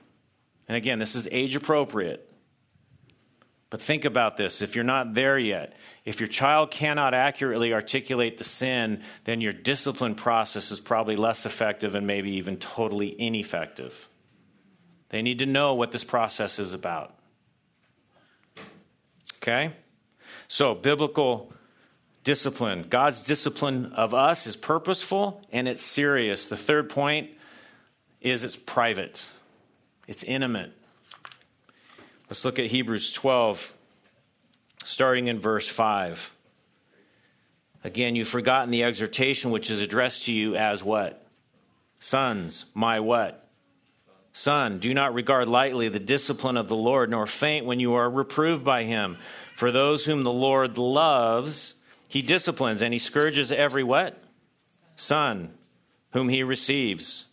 A: and again, this is age appropriate, but think about this. If you're not there yet, if your child cannot accurately articulate the sin, then your discipline process is probably less effective and maybe even totally ineffective. They need to know what this process is about. Okay? So, biblical discipline. God's discipline of us is purposeful and it's serious. The third point is it's private, it's intimate. Let's look at Hebrews 12, starting in verse 5. Again, you've forgotten the exhortation which is addressed to you as what? Sons, my what? Son, do not regard lightly the discipline of the Lord, nor faint when you are reproved by him. For those whom the Lord loves, he disciplines, and he scourges every what? Son, whom he receives.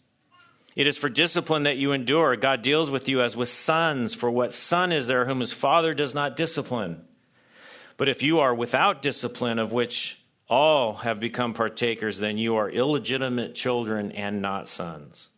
A: It is for discipline that you endure. God deals with you as with sons, for what son is there whom his father does not discipline? But if you are without discipline, of which all have become partakers, then you are illegitimate children and not sons.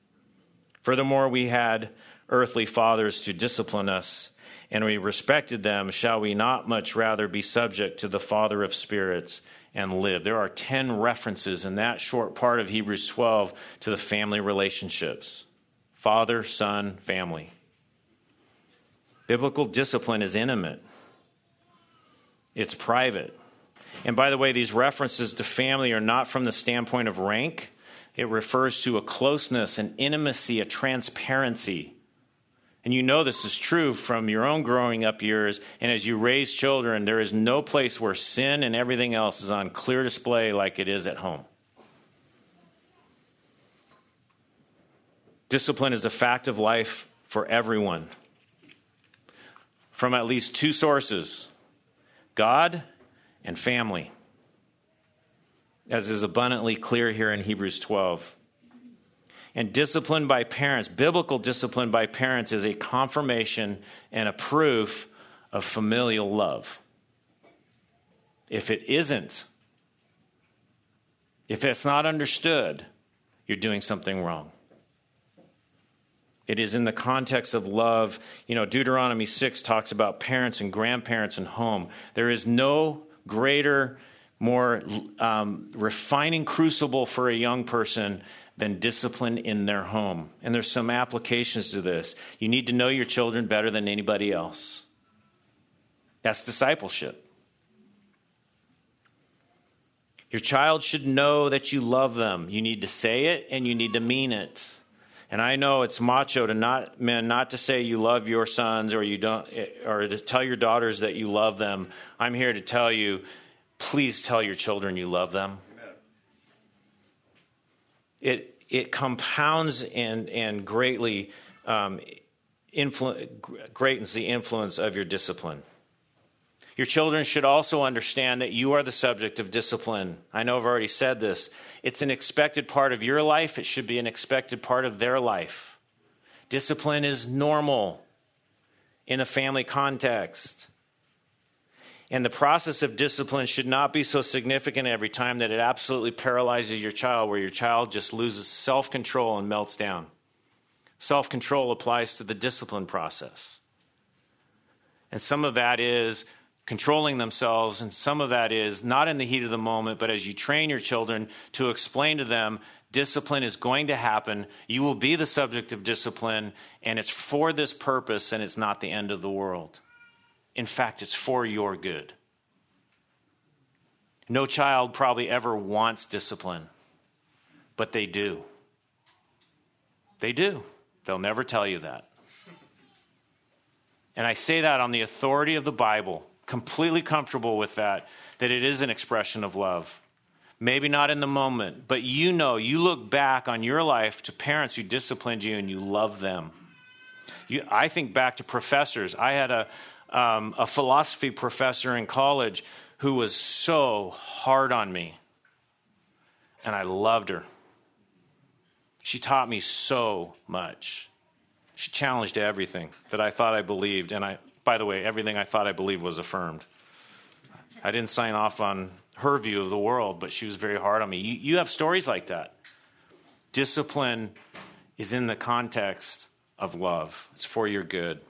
A: Furthermore, we had earthly fathers to discipline us, and we respected them. Shall we not much rather be subject to the Father of spirits and live? There are 10 references in that short part of Hebrews 12 to the family relationships father, son, family. Biblical discipline is intimate, it's private. And by the way, these references to family are not from the standpoint of rank it refers to a closeness, an intimacy, a transparency. And you know this is true from your own growing up years. And as you raise children, there is no place where sin and everything else is on clear display like it is at home. Discipline is a fact of life for everyone from at least two sources God and family as is abundantly clear here in Hebrews 12. And discipline by parents, biblical discipline by parents, is a confirmation and a proof of familial love. If it isn't, if it's not understood, you're doing something wrong. It is in the context of love. You know, Deuteronomy 6 talks about parents and grandparents and home. There is no greater more um, refining crucible for a young person than discipline in their home. And there's some applications to this. You need to know your children better than anybody else. That's discipleship. Your child should know that you love them. You need to say it and you need to mean it. And I know it's macho to not men not to say you love your sons or you don't or to tell your daughters that you love them. I'm here to tell you Please tell your children you love them. It, it compounds and, and greatly um, influ- greatens the influence of your discipline. Your children should also understand that you are the subject of discipline. I know I've already said this. It's an expected part of your life, it should be an expected part of their life. Discipline is normal in a family context. And the process of discipline should not be so significant every time that it absolutely paralyzes your child, where your child just loses self control and melts down. Self control applies to the discipline process. And some of that is controlling themselves. And some of that is not in the heat of the moment, but as you train your children to explain to them discipline is going to happen. You will be the subject of discipline, and it's for this purpose, and it's not the end of the world. In fact, it's for your good. No child probably ever wants discipline, but they do. They do. They'll never tell you that. And I say that on the authority of the Bible, completely comfortable with that, that it is an expression of love. Maybe not in the moment, but you know, you look back on your life to parents who disciplined you and you love them. You, I think back to professors. I had a, um, a philosophy professor in college who was so hard on me, and I loved her. She taught me so much. She challenged everything that I thought I believed, and I, by the way, everything I thought I believed was affirmed. I didn't sign off on her view of the world, but she was very hard on me. You, you have stories like that. Discipline is in the context of love, it's for your good.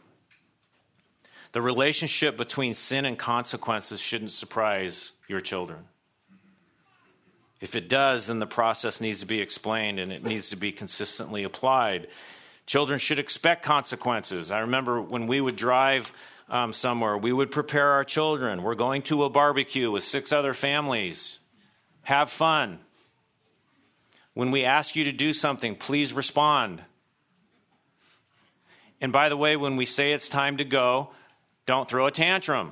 A: The relationship between sin and consequences shouldn't surprise your children. If it does, then the process needs to be explained and it needs to be consistently applied. Children should expect consequences. I remember when we would drive um, somewhere, we would prepare our children. We're going to a barbecue with six other families. Have fun. When we ask you to do something, please respond. And by the way, when we say it's time to go, don't throw a tantrum.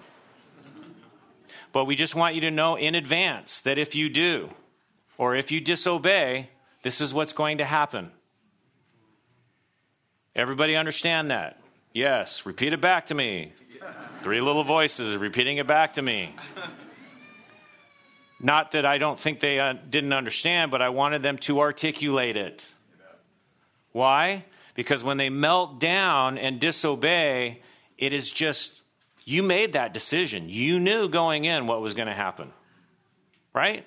A: But we just want you to know in advance that if you do, or if you disobey, this is what's going to happen. Everybody understand that? Yes. Repeat it back to me. Three little voices repeating it back to me. Not that I don't think they uh, didn't understand, but I wanted them to articulate it. Why? Because when they melt down and disobey, it is just, you made that decision. You knew going in what was going to happen. Right?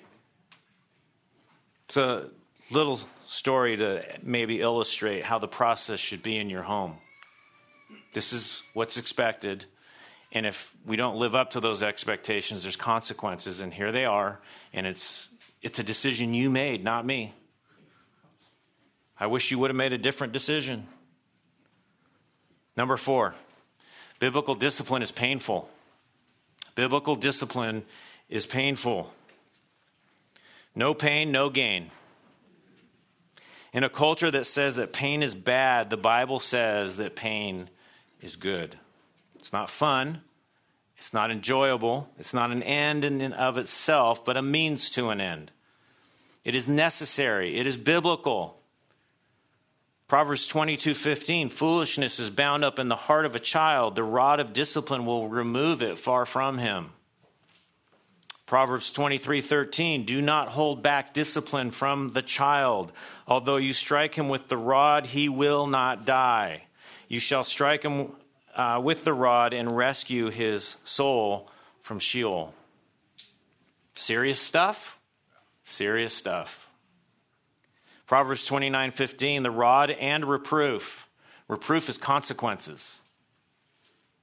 A: It's a little story to maybe illustrate how the process should be in your home. This is what's expected. And if we don't live up to those expectations, there's consequences. And here they are. And it's, it's a decision you made, not me. I wish you would have made a different decision. Number four, biblical discipline is painful. Biblical discipline is painful. No pain, no gain. In a culture that says that pain is bad, the Bible says that pain is good. It's not fun, it's not enjoyable, it's not an end in and of itself, but a means to an end. It is necessary, it is biblical. Proverbs 22:15 Foolishness is bound up in the heart of a child the rod of discipline will remove it far from him. Proverbs 23:13 Do not hold back discipline from the child although you strike him with the rod he will not die you shall strike him uh, with the rod and rescue his soul from Sheol. Serious stuff? Serious stuff. Proverbs 29:15 the rod and reproof. Reproof is consequences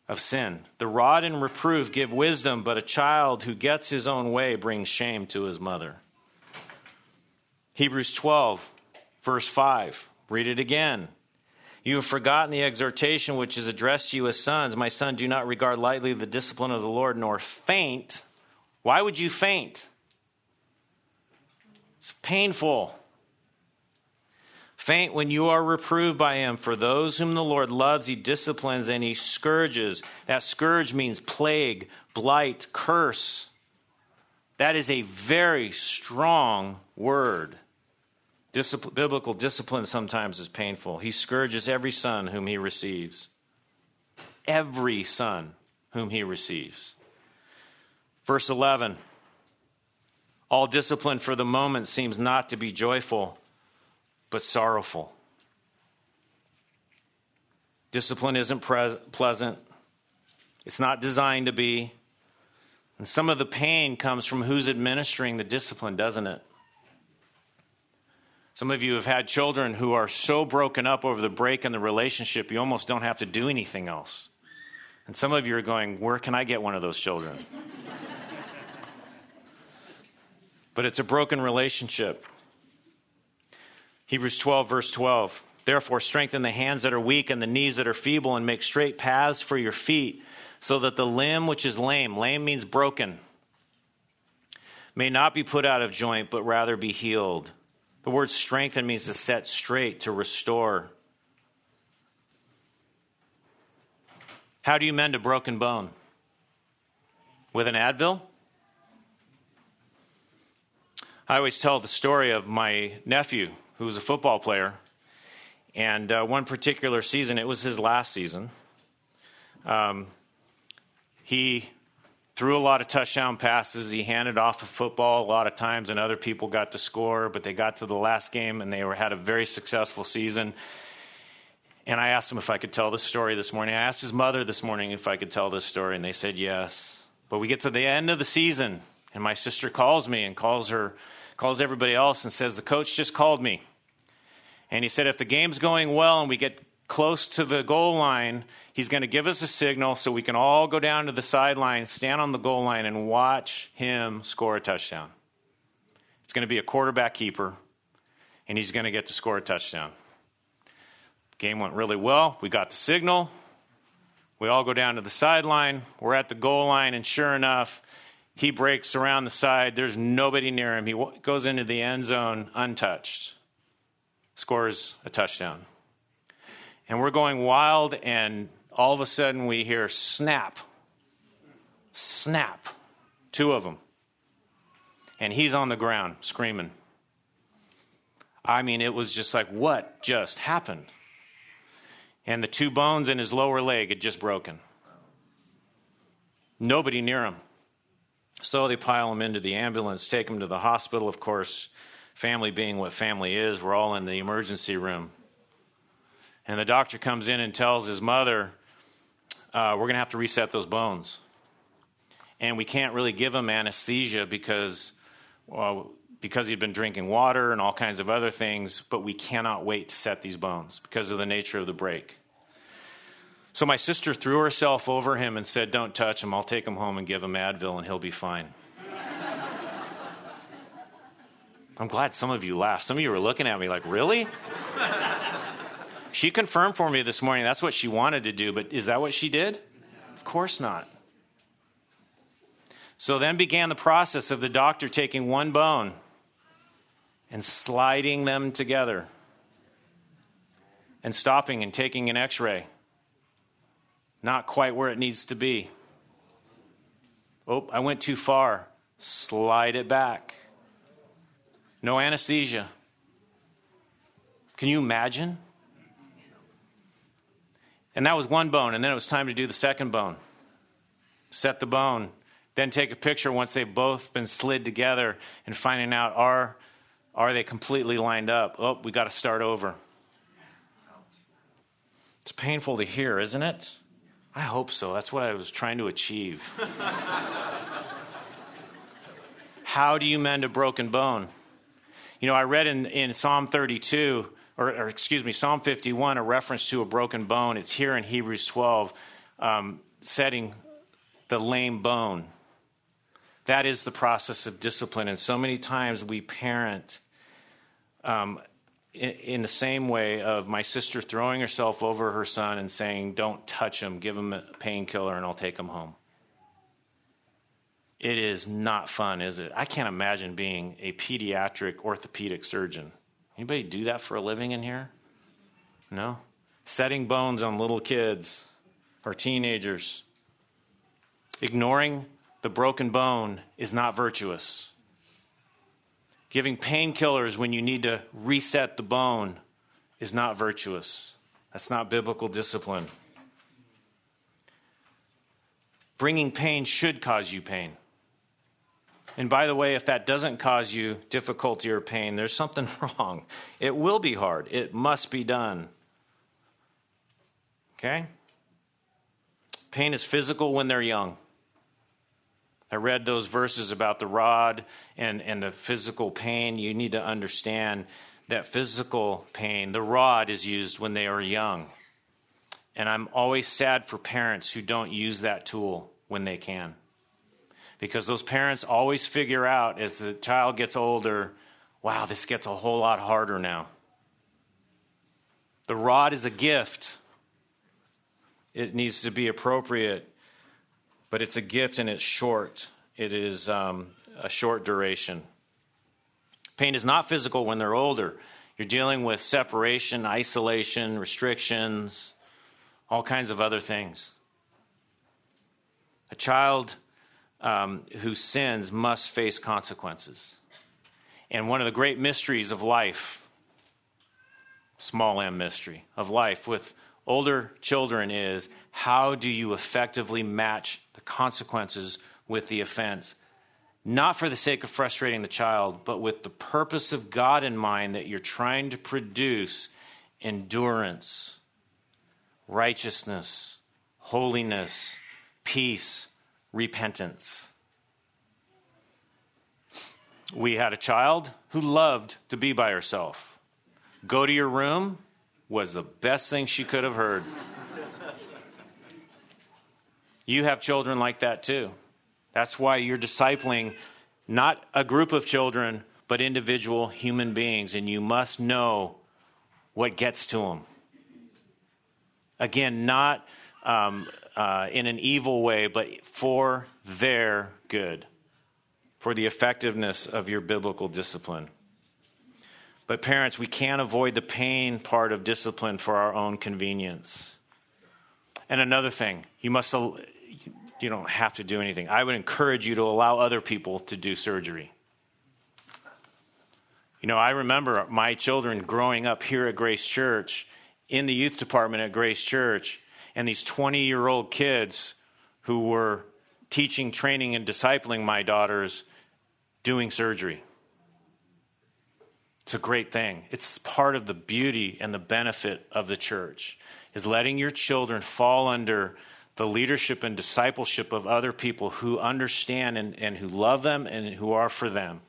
A: of sin. The rod and reproof give wisdom, but a child who gets his own way brings shame to his mother. Hebrews 12 verse 5. Read it again. You have forgotten the exhortation which is addressed to you as sons. My son, do not regard lightly the discipline of the Lord, nor faint. Why would you faint? It's painful. Faint when you are reproved by him. For those whom the Lord loves, he disciplines and he scourges. That scourge means plague, blight, curse. That is a very strong word. Discipline, biblical discipline sometimes is painful. He scourges every son whom he receives. Every son whom he receives. Verse 11 All discipline for the moment seems not to be joyful, but sorrowful. Discipline isn't pre- pleasant, it's not designed to be. And some of the pain comes from who's administering the discipline, doesn't it? Some of you have had children who are so broken up over the break in the relationship, you almost don't have to do anything else. And some of you are going, Where can I get one of those children? but it's a broken relationship. Hebrews 12, verse 12. Therefore, strengthen the hands that are weak and the knees that are feeble, and make straight paths for your feet, so that the limb which is lame, lame means broken, may not be put out of joint, but rather be healed. The word strengthen means to set straight, to restore. How do you mend a broken bone? With an Advil? I always tell the story of my nephew, who was a football player. And uh, one particular season, it was his last season, um, he threw a lot of touchdown passes. He handed off a football a lot of times, and other people got to score, but they got to the last game and they were, had a very successful season. And I asked him if I could tell this story this morning. I asked his mother this morning if I could tell this story, and they said yes. But we get to the end of the season, and my sister calls me and calls her, calls everybody else, and says, The coach just called me. And he said, If the game's going well and we get close to the goal line, he's going to give us a signal so we can all go down to the sideline, stand on the goal line, and watch him score a touchdown. It's going to be a quarterback keeper, and he's going to get to score a touchdown. The Game went really well. We got the signal. We all go down to the sideline. We're at the goal line, and sure enough, he breaks around the side. There's nobody near him. He goes into the end zone untouched, scores a touchdown. And we're going wild, and all of a sudden we hear snap, snap, two of them. And he's on the ground screaming. I mean, it was just like, what just happened? and the two bones in his lower leg had just broken. Nobody near him. So they pile him into the ambulance, take him to the hospital. Of course, family being what family is, we're all in the emergency room. And the doctor comes in and tells his mother, uh, We're going to have to reset those bones. And we can't really give him anesthesia because well, because he'd been drinking water and all kinds of other things, but we cannot wait to set these bones because of the nature of the break. So my sister threw herself over him and said, Don't touch him. I'll take him home and give him Advil and he'll be fine. I'm glad some of you laughed. Some of you were looking at me like, Really? she confirmed for me this morning that's what she wanted to do, but is that what she did? Of course not. So then began the process of the doctor taking one bone and sliding them together and stopping and taking an x ray. Not quite where it needs to be. Oh, I went too far. Slide it back. No anesthesia. Can you imagine? And that was one bone, and then it was time to do the second bone. Set the bone, then take a picture once they've both been slid together and finding out are are they completely lined up? Oh, we got to start over. It's painful to hear, isn't it? I hope so. That's what I was trying to achieve. How do you mend a broken bone? You know, I read in, in Psalm 32, or, or, excuse me, Psalm 51, a reference to a broken bone. It's here in Hebrews 12, um, setting the lame bone. That is the process of discipline. And so many times we parent um, in, in, the same way of my sister throwing herself over her son and saying, Don't touch him, give him a painkiller, and I'll take him home. It is not fun, is it? I can't imagine being a pediatric orthopedic surgeon. Anybody do that for a living in here? No? Setting bones on little kids or teenagers. Ignoring the broken bone is not virtuous. Giving painkillers when you need to reset the bone is not virtuous. That's not biblical discipline. Bringing pain should cause you pain. And by the way, if that doesn't cause you difficulty or pain, there's something wrong. It will be hard, it must be done. Okay? Pain is physical when they're young. I read those verses about the rod and, and the physical pain. You need to understand that physical pain, the rod is used when they are young. And I'm always sad for parents who don't use that tool when they can. Because those parents always figure out as the child gets older, wow, this gets a whole lot harder now. The rod is a gift, it needs to be appropriate, but it's a gift and it's short. It is um, a short duration. Pain is not physical when they're older. You're dealing with separation, isolation, restrictions, all kinds of other things. A child um, who sins must face consequences. And one of the great mysteries of life, small m mystery of life with older children, is how do you effectively match the consequences with the offense? Not for the sake of frustrating the child, but with the purpose of God in mind that you're trying to produce endurance righteousness, holiness, peace, repentance. We had a child who loved to be by herself. Go to your room was the best thing she could have heard. you have children like that too. That's why you're discipling not a group of children, but individual human beings, and you must know what gets to them. Again, not um, uh, in an evil way, but for their good, for the effectiveness of your biblical discipline. But, parents, we can't avoid the pain part of discipline for our own convenience. And another thing, you must you don't have to do anything. I would encourage you to allow other people to do surgery. You know, I remember my children growing up here at Grace Church in the youth department at Grace Church, and these 20 year old kids who were teaching, training, and discipling my daughters doing surgery. It's a great thing. It's part of the beauty and the benefit of the church is letting your children fall under the leadership and discipleship of other people who understand and, and who love them and who are for them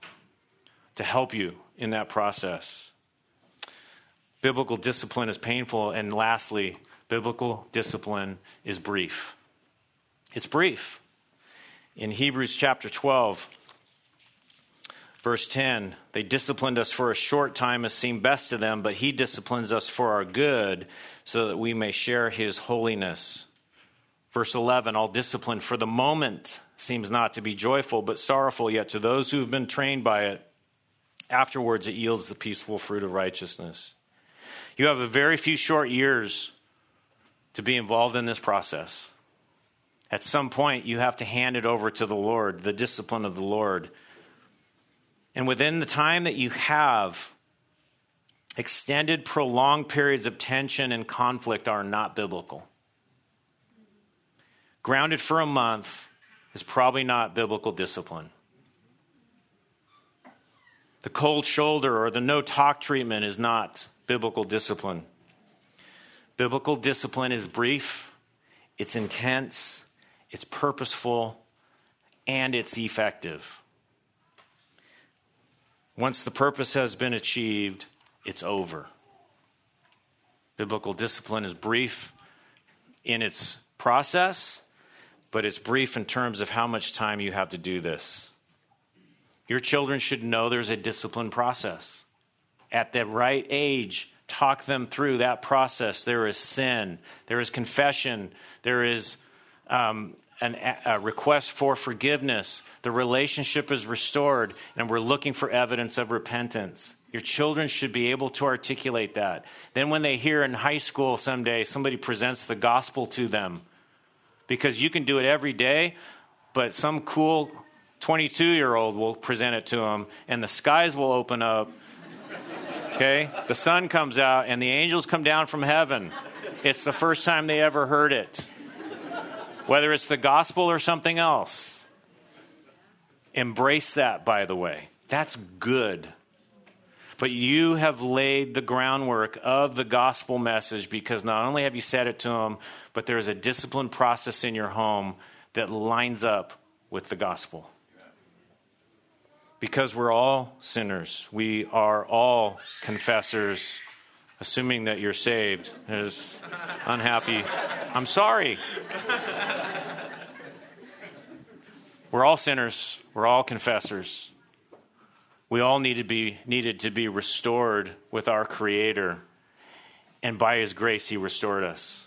A: to help you in that process. Biblical discipline is painful. And lastly, biblical discipline is brief. It's brief. In Hebrews chapter 12, verse 10, they disciplined us for a short time as seemed best to them, but he disciplines us for our good so that we may share his holiness. Verse 11, all discipline for the moment seems not to be joyful, but sorrowful, yet to those who have been trained by it, afterwards it yields the peaceful fruit of righteousness. You have a very few short years to be involved in this process. At some point, you have to hand it over to the Lord, the discipline of the Lord. And within the time that you have, extended, prolonged periods of tension and conflict are not biblical. Grounded for a month is probably not biblical discipline. The cold shoulder or the no talk treatment is not biblical discipline. Biblical discipline is brief, it's intense, it's purposeful, and it's effective. Once the purpose has been achieved, it's over. Biblical discipline is brief in its process, but it's brief in terms of how much time you have to do this. Your children should know there's a discipline process at the right age, talk them through that process. There is sin, there is confession, there is um, an, a request for forgiveness. The relationship is restored, and we're looking for evidence of repentance. Your children should be able to articulate that. Then, when they hear in high school someday somebody presents the gospel to them, because you can do it every day, but some cool 22 year old will present it to them, and the skies will open up Okay? The sun comes out and the angels come down from heaven. It's the first time they ever heard it. Whether it's the gospel or something else. Embrace that, by the way. That's good. But you have laid the groundwork of the gospel message because not only have you said it to them, but there is a disciplined process in your home that lines up with the gospel because we're all sinners. We are all confessors assuming that you're saved, is unhappy. I'm sorry. We're all sinners. We're all confessors. We all need to be needed to be restored with our Creator, and by His grace, He restored us.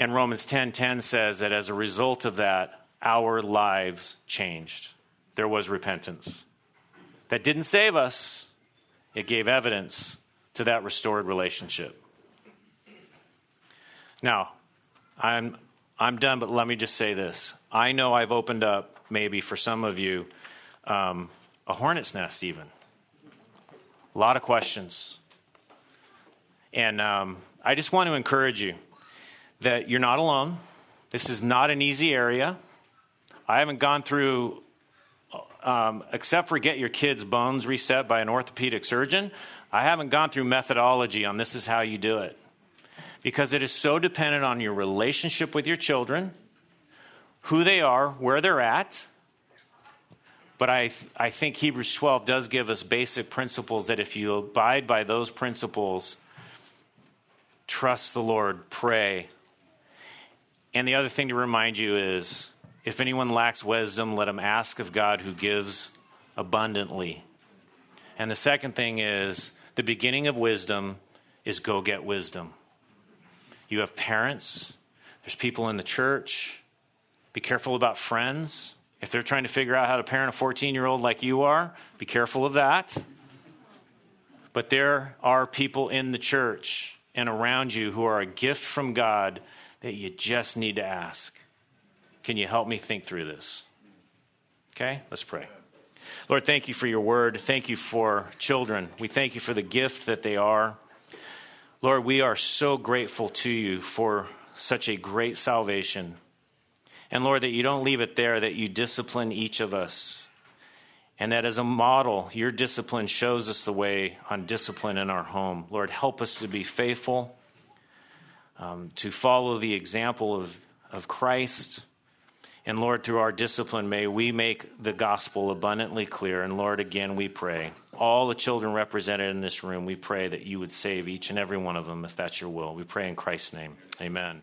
A: And Romans 10:10 10, 10 says that as a result of that, our lives changed. There was repentance. That didn't save us. It gave evidence to that restored relationship. Now, I'm I'm done, but let me just say this. I know I've opened up, maybe for some of you, um, a hornet's nest, even. A lot of questions. And um, I just want to encourage you that you're not alone. This is not an easy area. I haven't gone through, um, except for get your kid's bones reset by an orthopedic surgeon, I haven't gone through methodology on this is how you do it. Because it is so dependent on your relationship with your children, who they are, where they're at. But I, I think Hebrews 12 does give us basic principles that if you abide by those principles, trust the Lord, pray. And the other thing to remind you is if anyone lacks wisdom, let him ask of God who gives abundantly. And the second thing is the beginning of wisdom is go get wisdom. You have parents, there's people in the church. Be careful about friends. If they're trying to figure out how to parent a 14 year old like you are, be careful of that. But there are people in the church and around you who are a gift from God that you just need to ask. Can you help me think through this? Okay, let's pray. Lord, thank you for your word. Thank you for children. We thank you for the gift that they are. Lord, we are so grateful to you for such a great salvation. And Lord, that you don't leave it there, that you discipline each of us. And that as a model, your discipline shows us the way on discipline in our home. Lord, help us to be faithful, um, to follow the example of, of Christ and Lord, through our discipline, may we make the gospel abundantly clear. And Lord, again, we pray. All the children represented in this room, we pray that you would save each and every one of them if that's your will. We pray in Christ's name. Amen.